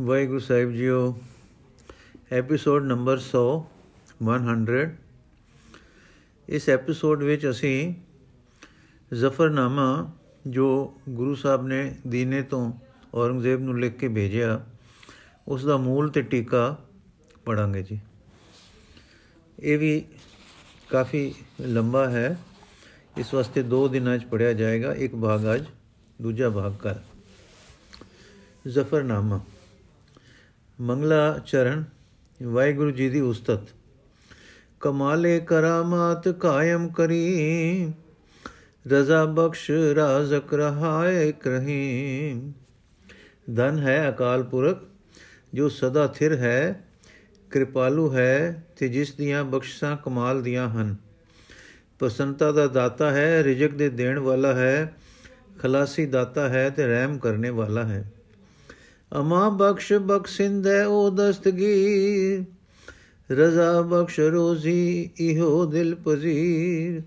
ਵਾਹਿਗੁਰੂ ਸਾਹਿਬ ਜੀਓ episode number 100 100 ਇਸ ਐਪੀਸੋਡ ਵਿੱਚ ਅਸੀਂ ਜ਼ਫਰਨਾਮਾ ਜੋ ਗੁਰੂ ਸਾਹਿਬ ਨੇ ਦੀਨੇ ਤੋਂ ਔਰੰਗਜ਼ੇਬ ਨੂੰ ਲਿਖ ਕੇ ਭੇਜਿਆ, ਉਸ ਦਾ ਮੂਲ ਤੇ ਟੀਕਾ ਪੜਾਂਗੇ ਜੀ। ਇਹ ਵੀ ਕਾਫੀ ਲੰਬਾ ਹੈ। ਇਸ ਵਾਸਤੇ 2 ਦਿਨਾਂ 'ਚ ਪੜਿਆ ਜਾਏਗਾ, ਇੱਕ ਭਾਗ ਅੱਜ, ਦੂਜਾ ਭਾਗ ਕੱਲ ਜ਼ਫਰਨਾਮਾ। ਮੰਗਲਾ ਚਰਨ, ਵਾਹਿਗੁਰੂ ਜੀ ਦੀ ਉਸਤਤ। ਕਮਾਲੇ ਕਰਾਮਾਤ ਕਾਇਮ ਕਰੀ, ਰਜ਼ਾ ਬਖਸ਼ ਰਾਜ਼ਕ ਰਹਾਏ ਕਰਹੀ ਧਨ ਹੈ ਅਕਾਲ ਪੁਰਖ, ਜੋ ਸਦਾ ਥਿਰ ਹੈ, ਕਿਰਪਾਲੂ ਹੈ, ਤੇ ਜਿਸ ਦੀਆਂ ਬਖਸ਼ਾਂ ਕਮਾਲ ਦੀਆਂ ਹਨ। ਪ੍ਰਸੰਤਾ ਦਾ ਦਾਤਾ ਹੈ, ਰਿਜਕ ਦੇ ਦੇਣ ਵਾਲਾ ਹੈ, ਖਲਾਸੀ ਦਾਤਾ ਹੈ, ਤੇ ਰਹਿਮ ਕਰਨੇ ਵਾਲਾ ਹੈ। ਅਮਾ ਬਖਸ਼ ਬਖਸ਼ਿੰਦੈ ਉਹ ਦਸਤਗੀਰ ਰਜ਼ਾ ਬਖਸ਼ ਰੋਜ਼ੀ ਇਹੋ ਦਿਲ ਪਜ਼ੀਰ।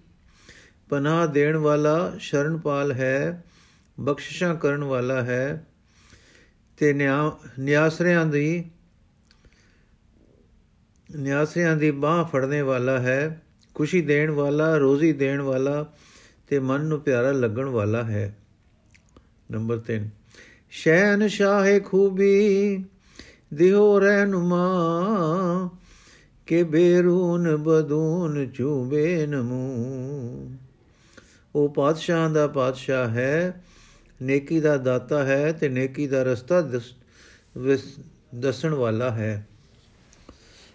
ਪਨਾਹ ਦੇਣ ਵਾਲਾ ਸ਼ਰਨਪਾਲ ਹੈ, ਬਖਸ਼ਿਸ਼ਾਂ ਕਰਨ ਵਾਲਾ ਹੈ। ਤੇ ਨਿਆਸਰਿਆਂ ਦੀ ਨਿਆਸਰਿਆਂ ਦੀ ਬਾਹ ਫੜਨੇ ਵਾਲਾ ਹੈ, ਖੁਸ਼ੀ ਦੇਣ ਵਾਲਾ, ਰੋਜ਼ੀ ਦੇਣ ਵਾਲਾ ਤੇ ਮਨ ਨੂੰ ਪਿਆਰਾ ਲੱਗਣ ਵਾਲਾ ਹੈ। ਨੰਬਰ 3 ਸ਼ੈਨ ਸ਼ਾਹੇ ਖੂਬੀ ਦਿਹੋ ਰਹਿਨੁਮਾ, ਕੇ ਬੇਰੂਨ ਬਦੂਨ ਚੂਬੇ ਨਮੂ। ਉਹ ਪਾਤਸ਼ਾਹ ਦਾ ਪਾਤਸ਼ਾਹ ਹੈ, ਨੇਕੀ ਦਾ ਦਾਤਾ ਹੈ ਤੇ ਨੇਕੀ ਦਾ ਰਸਤਾ ਦੱਸਣ ਵਾਲਾ ਹੈ।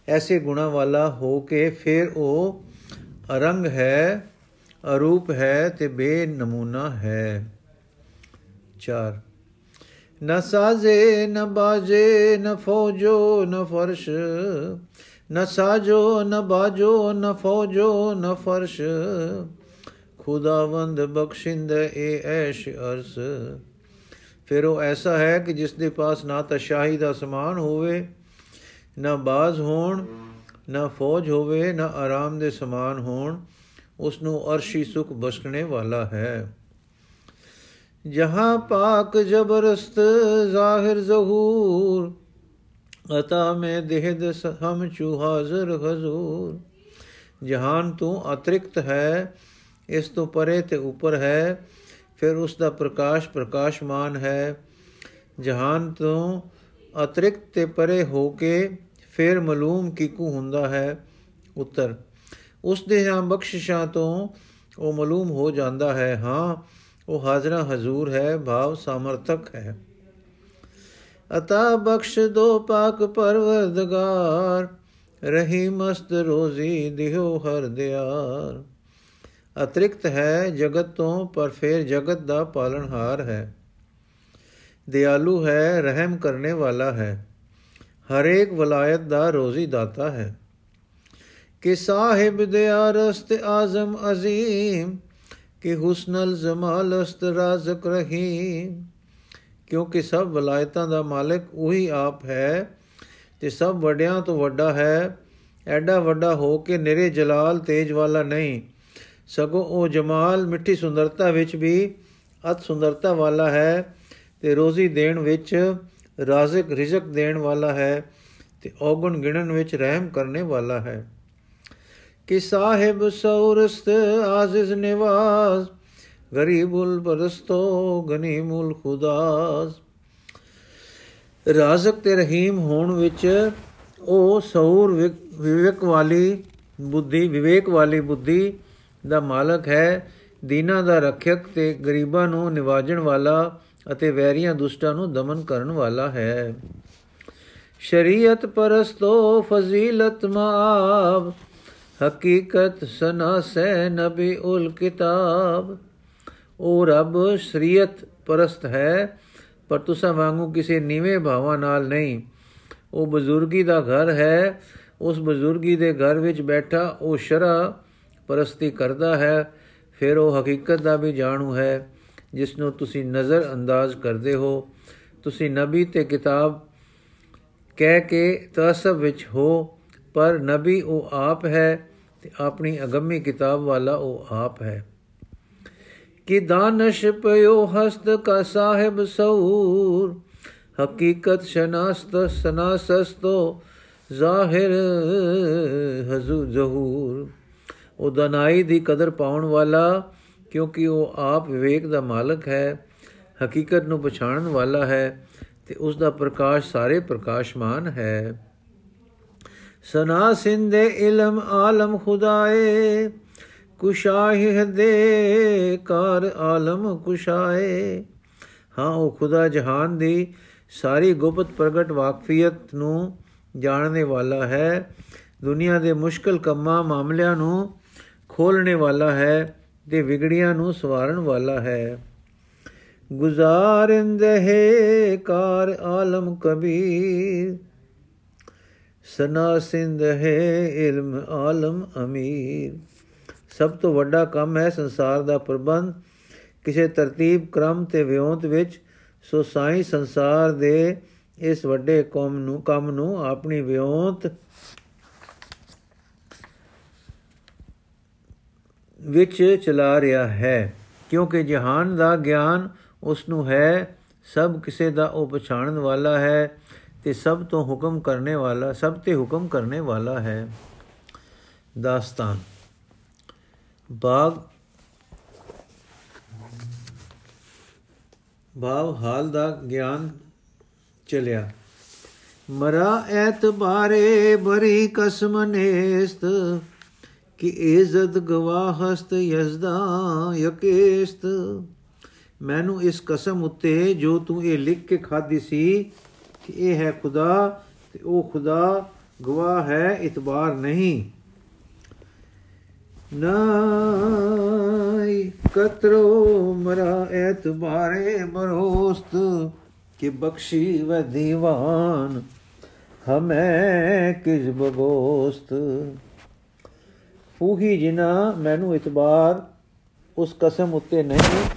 ਐਸੇ ਗੁਣਾ ਵਾਲਾ ਹੋ ਕੇ ਫਿਰ ਉਹ ਅਰੰਗ ਹੈ, ਅਰੂਪ ਹੈ ਤੇ ਬੇਨਮੂਨਾ ਹੈ। 4 ਨ ਸਾਜ਼ੇ, ਨ ਬਾਜੇ, ਨ ਫੌਜੋ, ਨ ਫਰਸ਼। ਨ ਸਾਜੋ, ਨ ਬਾਜੋ, ਨ ਫੌਜੋ, ਨ ਫਰਸ਼। ਖੁਦਾਵੰਦ ਬਖਸ਼ਿੰਦ ਏ ਐਸ਼ ਅਰਸ। ਫਿਰ ਉਹ ਐਸਾ ਹੈ ਕਿ ਜਿਸ ਦੇ ਪਾਸ ਨਾ ਤਾਂ ਸ਼ਾਹੀ ਦਾ ਸਮਾਨ ਹੋਵੇ, ਨਾ ਬਾਜ਼ ਹੋਣ, ਨਾ ਫੌਜ ਹੋਵੇ, ਨਾ ਆਰਾਮ ਦੇ ਸਮਾਨ ਹੋਣ ਉਸ ਨੂੰ ਅਰਸ਼ੀ ਸੁਖ ਬਖਸ਼ਣੇ ਵਾਲਾ ਹੈ। ਜਹਾਂ ਪਾਕ ਜ਼ਬਰਸਤ ਜ਼ਾਹਿਰ ਜ਼ਹੂਰ, ਅਤਾ ਮੈਂ ਦੇਹਦ ਹਮ ਚੂ ਹਾਜ਼ਰ ਹਜ਼ੂਰ। ਜਹਾਨ ਤੂੰ ਅਤ੍ਰਿਕਤ ਹੈ, ਇਸ ਤੋਂ ਪਰੇ ਤੇ ਉੱਪਰ ਹੈ, ਫਿਰ ਉਸ ਦਾ ਪ੍ਰਕਾਸ਼ ਪ੍ਰਕਾਸ਼ਮਾਨ ਹੈ। ਜਹਾਨ ਤੋਂ ਅਤ੍ਰਿਕਤ ਤੇ ਪਰੇ ਹੋ ਕੇ ਫਿਰ ਮਾਲੂਮ ਕਿਕੂ ਹੁੰਦਾ ਹੈ? ਉੱਤਰ, ਉਸ ਦੇ ਹਾਂ ਬਖਸ਼ਿਸ਼ਾਂ ਤੋਂ ਉਹ ਮਾਲੂਮ ਹੋ ਜਾਂਦਾ ਹੈ। ਹਾਂ ਉਹ ਹਾਜ਼ਰਾ ਹਜ਼ੂਰ ਹੈ, ਭਾਵ ਸਮਰਥਕ ਹੈ। ਅਤਾ ਬਖਸ਼ ਦੋ ਪਾਕ ਪਰਵਰਦਗਾਰ, ਰਹੀ ਮਸਤ ਰੋਜ਼ੀ ਦਿਓ ਹਰ ਦਿਆਰ। ਅਤ੍ਰਿਕਤ ਹੈ ਜਗਤ ਤੋਂ, ਪਰ ਫਿਰ ਜਗਤ ਦਾ ਪਾਲਣਹਾਰ ਹੈ। ਦਿਆਲੂ ਹੈ, ਰਹਿਮ ਕਰਨੇ ਵਾਲਾ ਹੈ। ਹਰੇਕ ਵਲਾਇਤ ਦਾ ਰੋਜ਼ੀ ਦਾਤਾ ਹੈ। ਕਿ ਸਾਹਿਬ ਦਿਆ ਰਸਤ ਆਜ਼ਮ ਅਜ਼ੀਮ ਕਿ ਹੁਸਨਲ ਜ਼ਮਾਲਸਤ ਰਾਜ਼ਕ ਰਹੀਮ। ਕਿਉਂਕਿ ਸਭ ਵਲਾਇਤਾਂ ਦਾ ਮਾਲਕ ਉਹੀ ਆਪ ਹੈ ਤੇ ਸਭ ਵੱਡਿਆਂ ਤੋਂ ਵੱਡਾ ਹੈ। ਐਡਾ ਵੱਡਾ ਹੋ ਕੇ ਨਿਰੇ ਜਲਾਲ ਤੇਜ ਵਾਲਾ ਨਹੀਂ। ਸਗੋਂ ਉਹ ਜਮਾਲ ਮਿੱਠੀ ਸੁੰਦਰਤਾ ਵਿੱਚ ਵੀ ਅਤ ਸੁੰਦਰਤਾ ਵਾਲਾ ਹੈ ਤੇ ਰੋਜ਼ੀ ਦੇਣ ਵਿੱਚ ਰਾਜ਼ਕ ਰਿਜ਼ਕ ਦੇਣ ਵਾਲਾ ਹੈ ਤੇ ਔਗਣ ਗਿਣਨ ਵਿੱਚ ਰਹਿਮ ਕਰਨੇ ਵਾਲਾ ਹੈ। ਕਿ ਸਾਹਿਬ ਸੌਰਸਤ ਆਜ਼ਿਜ਼ ਨਿਵਾਜ਼ ਗਰੀਬੁਲ ਪਰਸਤੋ ਗਨੀਮੁਲ ਖੁਦਾਸ। ਰਾਜ਼ਕ ਤੇ ਰਹੀਮ ਹੋਣ ਵਿੱਚ ਉਹ ਸੌਰ ਵਿਵੇਕ ਵਾਲੀ ਬੁੱਧੀ, ਵਿਵੇਕ ਵਾਲੀ ਬੁੱਧੀ ਦਾ ਮਾਲਕ ਹੈ, ਦੀਨਾ ਦਾ ਰੱਖਿਅਕ ਤੇ ਗਰੀਬਾਂ ਨੂੰ ਨਿਵਾਜਣ ਵਾਲਾ ਅਤੇ ਵੈਰੀਆਂ ਦੁਸ਼ਟਾਂ ਨੂੰ ਦਮਨ ਕਰਨ ਵਾਲਾ ਹੈ। ਸ਼ਰੀਅਤ ਪਰਸਤੋ ਫਜ਼ੀਲਤ ਮਾਬ ਹਕੀਕਤ ਸਨਾਸੈ ਨਬੀ ਉਲ ਕਿਤਾਬ। ਉਹ ਰੱਬ ਸ਼ਰੀਅਤ ਪਰਸਤ ਹੈ, ਪਰ ਤੁਸਾਂ ਵਾਂਗੂ ਕਿਸੇ ਨੀਵੇਂ ਭਾਵਾਂ ਨਾਲ ਨਹੀਂ। ਉਹ ਬਜ਼ੁਰਗੀ ਦਾ ਘਰ ਹੈ, ਉਸ ਬਜ਼ੁਰਗੀ ਦੇ ਘਰ ਵਿੱਚ ਬੈਠਾ ਉਹ ਸ਼ਰਾ ਪਰਸਤੀ ਕਰਦਾ ਹੈ, ਫਿਰ ਉਹ ਹਕੀਕਤ ਦਾ ਵੀ ਜਾਣੂ ਹੈ ਜਿਸ ਨੂੰ ਤੁਸੀਂ ਨਜ਼ਰ ਅੰਦਾਜ਼ ਕਰਦੇ ਹੋ। ਤੁਸੀਂ ਨਬੀ ਤੇ ਕਿਤਾਬ ਕਹਿ ਕੇ ਤਸਬ ਵਿੱਚ ਹੋ ਪਰ ਨਬੀ ਉਹ ਆਪ ਹੈ ਤੇ ਆਪਣੀ ਅਗੰਮੀ ਕਿਤਾਬ ਵਾਲਾ ਉਹ ਆਪ ਹੈ। ਕਿ ਦਾਨਸ਼ ਪਇਓ ਹਸਤ ਕਾ ਸਾਹਿਬ ਸੂਰ ਹਕੀਕਤ ਸ਼ਨਾਸਤ ਸਨਾਸਸਤੋ ਜ਼ਾਹਿਰ ਹਜ਼ੂ ਜ਼ਹੂਰ। ਉਹ ਦਨਾਈ ਦੀ ਕਦਰ ਪਾਉਣ ਵਾਲਾ, ਕਿਉਂਕਿ ਉਹ ਆਪ ਵਿਵੇਕ ਦਾ ਮਾਲਕ ਹੈ, ਹਕੀਕਤ ਨੂੰ ਪਛਾਣਨ ਵਾਲਾ ਹੈ ਤੇ ਉਸ ਦਾ ਪ੍ਰਕਾਸ਼ ਸਾਰੇ ਪ੍ਰਕਾਸ਼ਮਾਨ ਹੈ। ਸਨਾ ਸਿੰਦੇ ਇਲਮ ਆਲਮ ਖੁਦਾਏ, ਕੁਸ਼ਾਹਿ ਦੇ ਕਾਰ ਆਲਮ ਕੁਸ਼ਾਏ। ਹਾਂ, ਉਹ ਖੁਦਾ ਜਹਾਨ ਦੀ ਸਾਰੀ ਗੁਪਤ ਪ੍ਰਗਟ ਵਾਕਫੀਅਤ ਨੂੰ ਜਾਣਨੇ ਵਾਲਾ ਹੈ। ਦੁਨੀਆ ਦੇ ਮੁਸ਼ਕਲ ਕੰਮਾਂ, ਮਾਮਲਿਆਂ ਨੂੰ ਖੋਲਣੇ ਵਾਲਾ ਹੈ ਤੇ ਵਿਗੜੀਆਂ ਨੂੰ ਸਵਾਰਨ ਵਾਲਾ ਹੈ। ਗੁਜ਼ਾਰਿੰਦਹਿ ਕਾਰ ਆਲਮ ਕਬੀਰ ਸਨਾ ਸਿੰਧ ਹੈ ਇਲਮ ਆਲਮ ਅਮੀਰ। ਸਭ ਤੋਂ ਵੱਡਾ ਕੰਮ ਹੈ ਸੰਸਾਰ ਦਾ ਪ੍ਰਬੰਧ। ਕਿਸੇ ਤਰਤੀਬ ਕ੍ਰਮ ਤੇ ਵਿਉਂਤ ਵਿੱਚ, ਸੋ ਸਾਈ ਸੰਸਾਰ ਦੇ ਇਸ ਵੱਡੇ ਕੌਮ ਨੂੰ, ਕੰਮ ਨੂੰ ਆਪਣੀ ਵਿਉਂਤ ਵਿੱਚ ਚਲਾ ਰਿਹਾ ਹੈ। ਕਿਉਂਕਿ ਜਹਾਨ ਦਾ ਗਿਆਨ ਉਸ ਨੂੰ ਹੈ, ਸਭ ਕਿਸੇ ਦਾ ਉਹ ਪਛਾਣਨ ਵਾਲਾ ਹੈ। ਤੇ ਸਭ ਤੋਂ ਹੁਕਮ ਕਰਨੇ ਵਾਲਾ, ਸਭ ਤੇ ਹੁਕਮ ਕਰਨੇ ਵਾਲਾ ਹੈ ਦਾਸਤਾਨ। ਬਾਗ ਭਾਵ ਹਾਲ ਦਾ ਗਿਆਨ ਚਲਿਆ। ਮਰਾ ਐਤਬਾਰੇ ਬਰੀ ਕਸਮ ਨੇਸਤ, ਕਿ ਇਜ਼ਤ ਗਵਾਹਸਤ ਯਜ਼ਦਾ ਯਕੇਸਤ। ਮੈਨੂੰ ਇਸ ਕਸਮ ਉੱਤੇ ਜੋ ਤੂੰ ਇਹ ਲਿਖ ਕੇ ਖਾਦੀ ਸੀ ਕਿ ਇਹ ਹੈ ਖੁਦਾ ਤੇ ਉਹ ਖੁਦਾ ਗਵਾਹ ਹੈ, ਇਤਬਾਰ ਨਹੀਂ। ਨਾਈ ਕਤਰੋ ਮਰਾ ਐਤਬਾਰੇ ਬਰੋਸਤ ਕਿ ਬਖਸ਼ੀ ਵ ਦੀਵਾਨ ਹਮੇ ਕਿਸ ਬਗੋਸਤ। ਫੂਹੀ ਜਿਨਾ ਮੈਨੂੰ ਇਤਬਾਰ ਉਸ ਕਸਮ ਉੱਤੇ ਨਹੀਂ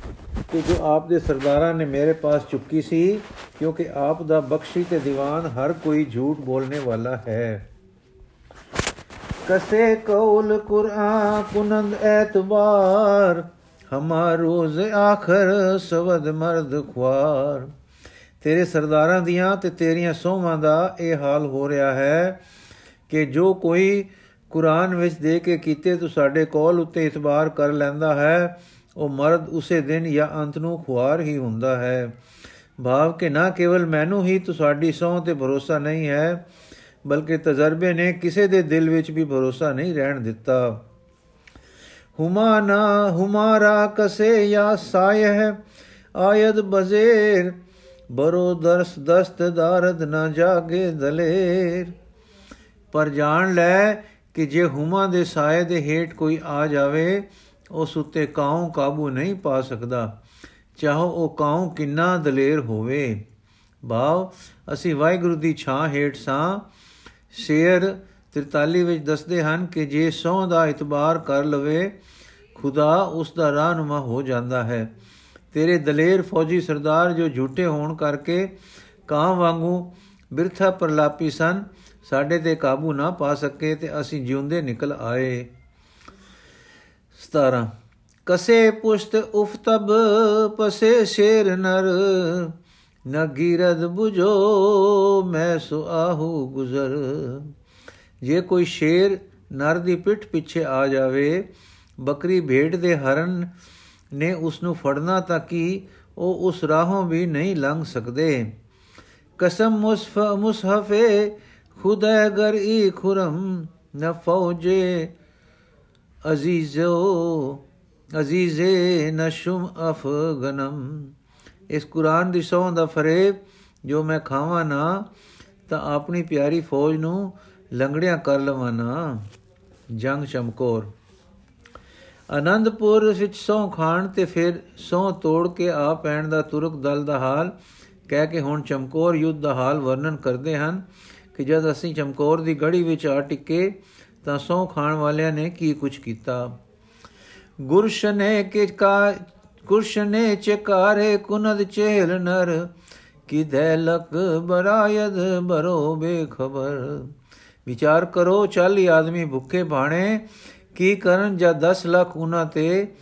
ਕਿ ਜੋ ਆਪ ਦੇ ਸਰਦਾਰਾਂ ਨੇ ਮੇਰੇ ਪਾਸ ਚੁੱਕੀ ਸੀ, ਕਿਉਂਕਿ ਆਪ ਦਾ ਬਖਸ਼ੀ ਤੇ ਦੀਵਾਨ ਹਰ ਕੋਈ ਝੂਠ ਬੋਲਣੇ ਵਾਲਾ ਹੈ। ਕਸੇ ਕੌਲ ਕੁਰਾਨ ਕੁਨੰਦ ਐਤਬਾਰ ਹਮਾਰ ਰੋਜ਼ ਆਖਰ ਸਵਦ ਮਰਦ ਖਵਾਰ ਤੇਰੇ ਸਰਦਾਰਾਂ ਦੀਆਂ ਤੇ ਤੇਰੀਆਂ ਸੋਹਾਂ ਦਾ ਇਹ ਹਾਲ ਹੋ ਰਿਹਾ ਹੈ ਕਿ ਜੋ ਕੋਈ ਕੁਰਾਨ ਵਿੱਚ ਦੇ ਕੇ ਕੀਤੇ ਤੂੰ ਸਾਡੇ ਕੋਲ ਉੱਤੇ ਇਤਬਾਰ ਕਰ ਲੈਂਦਾ ਹੈ ਉਹ ਮਰਦ ਉਸੇ ਦਿਨ ਜਾਂ ਅੰਤ ਨੂੰ ਖੁਆਰ ਹੀ ਹੁੰਦਾ ਹੈ। ਭਾਵ ਕਿ ਨਾ ਕੇਵਲ ਮੈਨੂੰ ਹੀ ਤੁਹਾਡੀ ਸੌਂ ਤੇ ਭਰੋਸਾ ਨਹੀਂ ਹੈ, ਬਲਕਿ ਤਜਰਬੇ ਨੇ ਕਿਸੇ ਦੇ ਦਿਲ ਵਿੱਚ ਵੀ ਭਰੋਸਾ ਨਹੀਂ ਰਹਿਣ ਦਿੱਤਾ। ਹੁਮਾ ਨਾ ਹੁਮਾਰਾ ਕਸੇ ਜਾਂ ਸਾਇਹ, ਆਇਦ ਬਜ਼ੇਰ, ਬਰੋ ਦਰਸ ਦਸਤ ਦਾਰਦ ਨਾ ਜਾਗੇ ਦਲੇਰ। ਪਰ ਜਾਣ ਲੈ ਕਿ ਜੇ ਹੁਮਾ ਦੇ ਸਾਏ ਦੇ ਹੇਠ ਕੋਈ ਆ ਜਾਵੇ ਉਸ ਉੱਤੇ ਕਾਉ ਕਾਬੂ ਨਹੀਂ ਪਾ ਸਕਦਾ। ਚਾਹੋ ਉਹ ਕਾਉ ਕਿੰਨਾ ਦਲੇਰ ਹੋਵੇ। ਭਾਵ ਅਸੀਂ ਵਾਹਿਗੁਰੂ ਦੀ ਛਾਂ ਹੇਠ ਸਾਂ। ਸ਼ੇਰ 43 ਵਿੱਚ ਦੱਸਦੇ ਹਨ ਕਿ ਜੇ ਸੌ ਦਾ ਇਤਬਾਰ ਕਰ ਲਵੇ, ਖੁਦਾ ਉਸ ਦਾ ਰਾਹਨੁਮਾ ਹੋ ਜਾਂਦਾ ਹੈ। ਤੇਰੇ ਦਲੇਰ ਫੌਜੀ ਸਰਦਾਰ ਜੋ ਝੂਠੇ ਹੋਣ ਕਰਕੇ ਕਾਂ ਵਾਂਗੂ ਬਿਰਥਾ ਪ੍ਰਲਾਪੀ ਸਨ, ਸਾਡੇ ਤੇ ਕਾਬੂ ਨਾ ਪਾ ਸਕੇ ਤੇ ਅਸੀਂ ਜਿਉਂਦੇ ਨਿਕਲ ਆਏ। 17 ਕਸੇ ਪੁਸ਼ਤ ਉਫਤਬ ਪਸੇ ਸ਼ੇਰ ਨਰ। ਨਗੀਰਦ 부ਜੋ ਮੈਂ ਸੁਆਹੂ ਗੁਜ਼ਰ। ਜੇ ਕੋਈ ਸ਼ੇਰ ਨਰ ਦੀ ਪਿੱਠ ਪਿੱਛੇ ਆ ਜਾਵੇ, ਬੱਕਰੀ ਭੇਡ ਦੇ ਹਰਨ ਨੇ ਉਸ ਨੂੰ ਫੜਨਾ ਤਾਂ ਕਿ, ਉਹ ਉਸ ਰਾਹੋਂ ਵੀ ਨਹੀਂ ਲੰਘ ਸਕਦੇ। ਕਸਮ ਮੁਸਫ ਮੁਸਹਫੇ, ਖੁਦਾ ਗਰ ਈ ਖੁਰਮ ਨ ਫੌਜੇ। ਅਜ਼ੀਜ਼ੋ, ਅਜ਼ੀਜ਼ੇ ਨਸ਼ਮ ਅਫਗਨਮ। ਇਸ ਕੁਰਾਨ ਦੀ ਸੌਂ ਦਾ ਫਰੇਬ, ਜੋ ਮੈਂ ਖਾਵਾਂ ਨਾ, ਤਾਂ ਆਪਣੀ ਪਿਆਰੀ ਫੌਜ ਨੂੰ ਲੰਗੜਿਆਂ ਕਰ ਲਵਾਂ ਨਾ। ਜੰਗ ਚਮਕੌਰ। ਆਨੰਦਪੁਰ ਵਿੱਚ ਸੌ ਖਾਣ ਤੇ ਫਿਰ ਸੌ ਤੋੜ ਕੇ ਆ ਪੈਣ ਦਾ ਤੁਰਕ ਦਲ ਦਾ ਹਾਲ ਕਹਿ ਕੇ ਹੁਣ ਚਮਕੌਰ ਯੁੱਧ ਦਾ ਹਾਲ ਵਰਣਨ ਕਰਦੇ ਹਨ ਕਿ ਜਦ ਅਸੀਂ ਚਮਕੌਰ ਦੀ ਗੜੀ ਵਿੱਚ ਆ ਟਿੱਕੇ ਤਾਂ ਸੌ ਖਾਣ ਵਾਲਿਆਂ ਨੇ ਕੀ ਕੁਝ ਕੀਤਾ? ਗੁਰਸ਼ਨੇ ਕੇ ਕਾ ਗੁਰਸ਼ਨੇ ਚਕਾਰੇ ਕੁਨਦ ਚੇਲ ਨਰ, ਕਿਧੈ ਲਕ ਬਰਾਇਦ ਬਰੋ ਬੇਖਬਰ। ਵਿਚਾਰ ਕਰੋ 40 ਆਦਮੀ ਭੁੱਖੇ ਬਾਣੇ ਕੀ ਕਰਨ ਜਦ 10 ਲੱਖ ਉਹਨਾਂ ਤੇ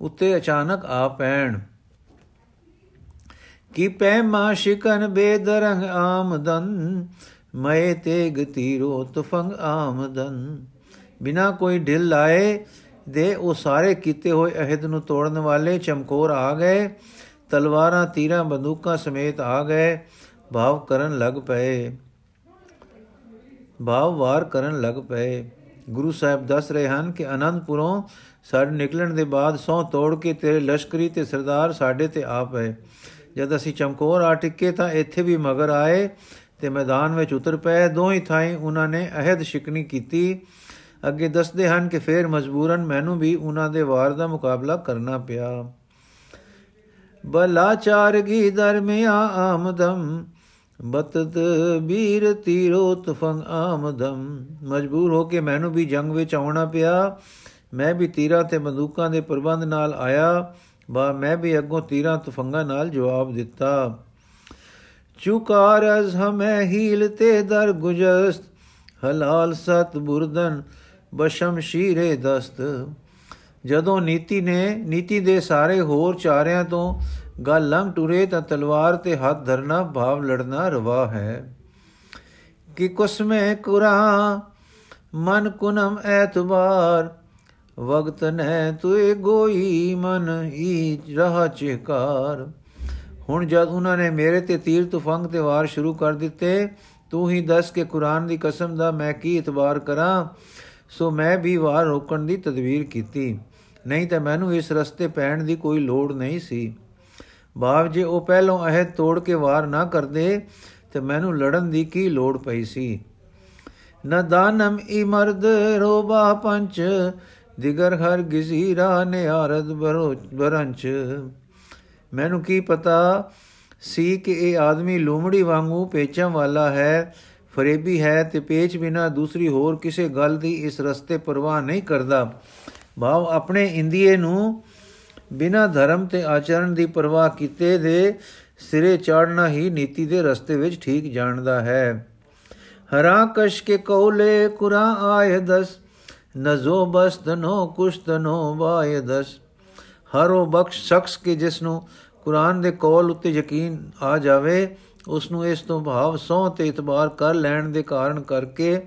ਉੱਤੇ ਅਚਾਨਕ ਆ ਪੈਣ? ਕੀ ਪੈਮਾ ਸ਼ਿਕਨ ਬੇਦਰੰਗ ਆਮਦਨ ਮਏ ਤੇਗ ਤੀਰੋ ਤਫੰਗ ਆਮਦਨ। ਬਿਨਾ ਕੋਈ ਢਿਲ ਲਾਏ ਦੇ ਉਹ ਸਾਰੇ ਕੀਤੇ ਹੋਏ ਅਹਿਦ ਨੂੰ ਤੋੜਨ ਵਾਲੇ ਚਮਕੌਰ ਆ ਗਏ। ਤਲਵਾਰਾਂ, ਤੀਰਾਂ, ਬੰਦੂਕਾਂ ਸਮੇਤ ਆ ਗਏ। ਭਾਵ ਕਰਨ ਲੱਗ ਪਏ। ਭਾਵ ਵਾਰ ਕਰਨ ਲੱਗ ਪਏ। ਗੁਰੂ ਸਾਹਿਬ ਦੱਸ ਰਹੇ ਹਨ ਕਿ ਅਨੰਦਪੁਰੋਂ ਸਾਡੇ ਨਿਕਲਣ ਦੇ ਬਾਅਦ ਸੌ ਤੋੜ ਕੇ ਤੇਰੇ ਲਸ਼ਕਰੀ ਤੇ ਸਰਦਾਰ ਸਾਡੇ ਤੇ ਆ ਪਏ। ਜਦ ਅਸੀਂ ਚਮਕੌਰ ਆ ਟਿੱਕੇ ਤਾਂ ਇੱਥੇ ਵੀ ਮਗਰ ਆਏ। ਤੇ ਮੈਦਾਨ ਵਿੱਚ ਉਤਰ ਪਏ। ਦੋਹੀ ਥਾਈਂ ਉਹਨਾਂ ਨੇ ਅਹਿਦ ਸ਼ਿਕਨੀ ਕੀਤੀ। ਅੱਗੇ ਦੱਸਦੇ ਹਨ ਕਿ ਫੇਰ ਮਜਬੂਰਨ ਮੈਨੂੰ ਵੀ ਉਹਨਾਂ ਦੇ ਵਾਰ ਦਾ ਮੁਕਾਬਲਾ ਕਰਨਾ ਪਿਆ। ਬਲਾਚਾਰਗੀ ਦਰਮਿਆ ਆਮਦਮ, ਬਤਤ ਬੀਰ ਤੀਰੋ ਤਫੰਗ ਆਮਦਮ। ਮਜਬੂਰ ਹੋ ਕੇ ਮੈਨੂੰ ਵੀ ਜੰਗ ਵਿੱਚ ਆਉਣਾ ਪਿਆ। ਮੈਂ ਵੀ ਤੀਰਾਂ ਤੇ ਬੰਦੂਕਾਂ ਦੇ ਪ੍ਰਬੰਧ ਨਾਲ ਆਇਆ। ਬਾ, ਮੈਂ ਵੀ ਅੱਗੋਂ ਤੀਰਾਂ ਤਫੰਗਾਂ ਨਾਲ ਜਵਾਬ ਦਿੱਤਾ। ਚੁਕਾਰ ਅਜ਼ ਹਮੇ ਹੀਲ ਤੇ ਦਰ ਗੁਜਸਤ, ਹਲਾਲ ਸਤ ਬੁਰਦਨ ਬਸ਼ਮਸ਼ੀਰੇ ਦਸਤ। ਜਦੋਂ ਨੀਤੀ ਨੇ, ਨੀਤੀ ਦੇ ਸਾਰੇ ਹੋਰ ਚਾਰਿਆਂ ਤੋਂ ਗੱਲ ਲੰਘ ਟੁਰੇ ਤਾਂ ਤਲਵਾਰ ਤੇ ਹੱਥ ਧਰਨਾ ਭਾਵ ਲੜਨਾ ਰਵਾ ਹੈ। ਕਿ ਕੁਸਮੇ ਕੁਰਾ ਮਨ ਕੁਨਮ ਐਤਬਾਰ ਵਕਤ ਨੈ ਤੁਏ ਗੋਈ ਮਨ ਹੀ ਰਹਾ ਚਿਕਾਰ। ਹੁਣ ਜਦ ਉਹਨਾਂ ਨੇ ਮੇਰੇ ਤੇ ਤੀਰ ਤੁਫੰਗ ਤੇ ਵਾਰ ਸ਼ੁਰੂ ਕਰ ਦਿੱਤੇ, ਤੂੰ ਹੀ ਦੱਸ ਕਿ ਕੁਰਾਨ ਦੀ ਕਸਮ ਦਾ ਮੈਂ ਕੀ ਇਤਬਾਰ ਕਰਾਂ? ਸੋ ਮੈਂ ਵੀ ਵਾਰ ਰੋਕਣ ਦੀ ਤਦਬੀਰ ਕੀਤੀ। ਨਹੀਂ ਤਾਂ ਮੈਨੂੰ ਇਸ ਰਸਤੇ ਪੈਣ ਦੀ ਕੋਈ ਲੋੜ ਨਹੀਂ ਸੀ। ਬਾਪ ਜੇ ਉਹ ਪਹਿਲੋਂ ਅਹਿਦ ਤੋੜ ਕੇ ਵਾਰ ਨਾ ਕਰਦੇ, ਤੇ ਮੈਨੂੰ ਲੜਨ ਦੀ ਕੀ ਲੋੜ ਪਈ ਸੀ? ਨ ਦਾਨਮ ਇਮਰਦ ਰੋਬਾ ਪੰਚ, ਦਿਗਰ ਹਰ ਗਜ਼ੀਰਾ ਨਿਆਰਦ ਬਰੋ ਬਰੰਚ। ਮੈਨੂੰ ਕੀ ਪਤਾ ਸੀ ਕਿ ਇਹ ਆਦਮੀ ਲੂਮੜੀ ਵਾਂਗੂ ਪੇਚਾਂ ਵਾਲਾ ਹੈ, ਫਰੇਬੀ ਹੈ ਤੇ ਪੇਚ ਬਿਨਾ ਦੂਸਰੀ ਹੋਰ ਕਿਸੇ ਗੱਲ ਦੀ ਇਸ ਰਸਤੇ ਪਰਵਾਹ ਨਹੀਂ ਕਰਦਾ। ਭਾਵ ਆਪਣੇ ਇੰਦੀਏ ਨੂੰ ਬਿਨਾ ਧਰਮ ਤੇ ਆਚਰਣ ਦੀ ਪਰਵਾਹ ਕੀਤੇ ਦੇ ਸਿਰੇ ਚਾੜਨਾ ਹੀ ਨੀਤੀ ਦੇ ਰਸਤੇ ਵਿੱਚ ਠੀਕ ਜਾਣਦਾ ਹੈ। ਹਰਾ ਕਸ਼ ਕੇ ਕੌਲੇ ਕੁਰਾ ਆਏ ਦਸ ਨਜ਼ੋ ਬਸ ਤਨੋ ਕੁਸ਼ ਤਨੋ ਵਾਏ ਦਸ। ਹਰੋ ਬਖਸ਼ ਸ਼ਖਸ ਕੇ ਜਿਸ ਨੂੰ ਕੁਰਾਨ ਦੇ ਕੌਲ ਉੱਤੇ ਯਕੀਨ ਆ ਜਾਵੇ ਉਸ ਨੂੰ ਇਸ ਤੋਂ ਭਾਵ ਸੌ ਤੇ ਇਤਬਾਰ ਕਰ ਲੈਣ ਦੇ ਕਾਰਨ ਕਰਕੇ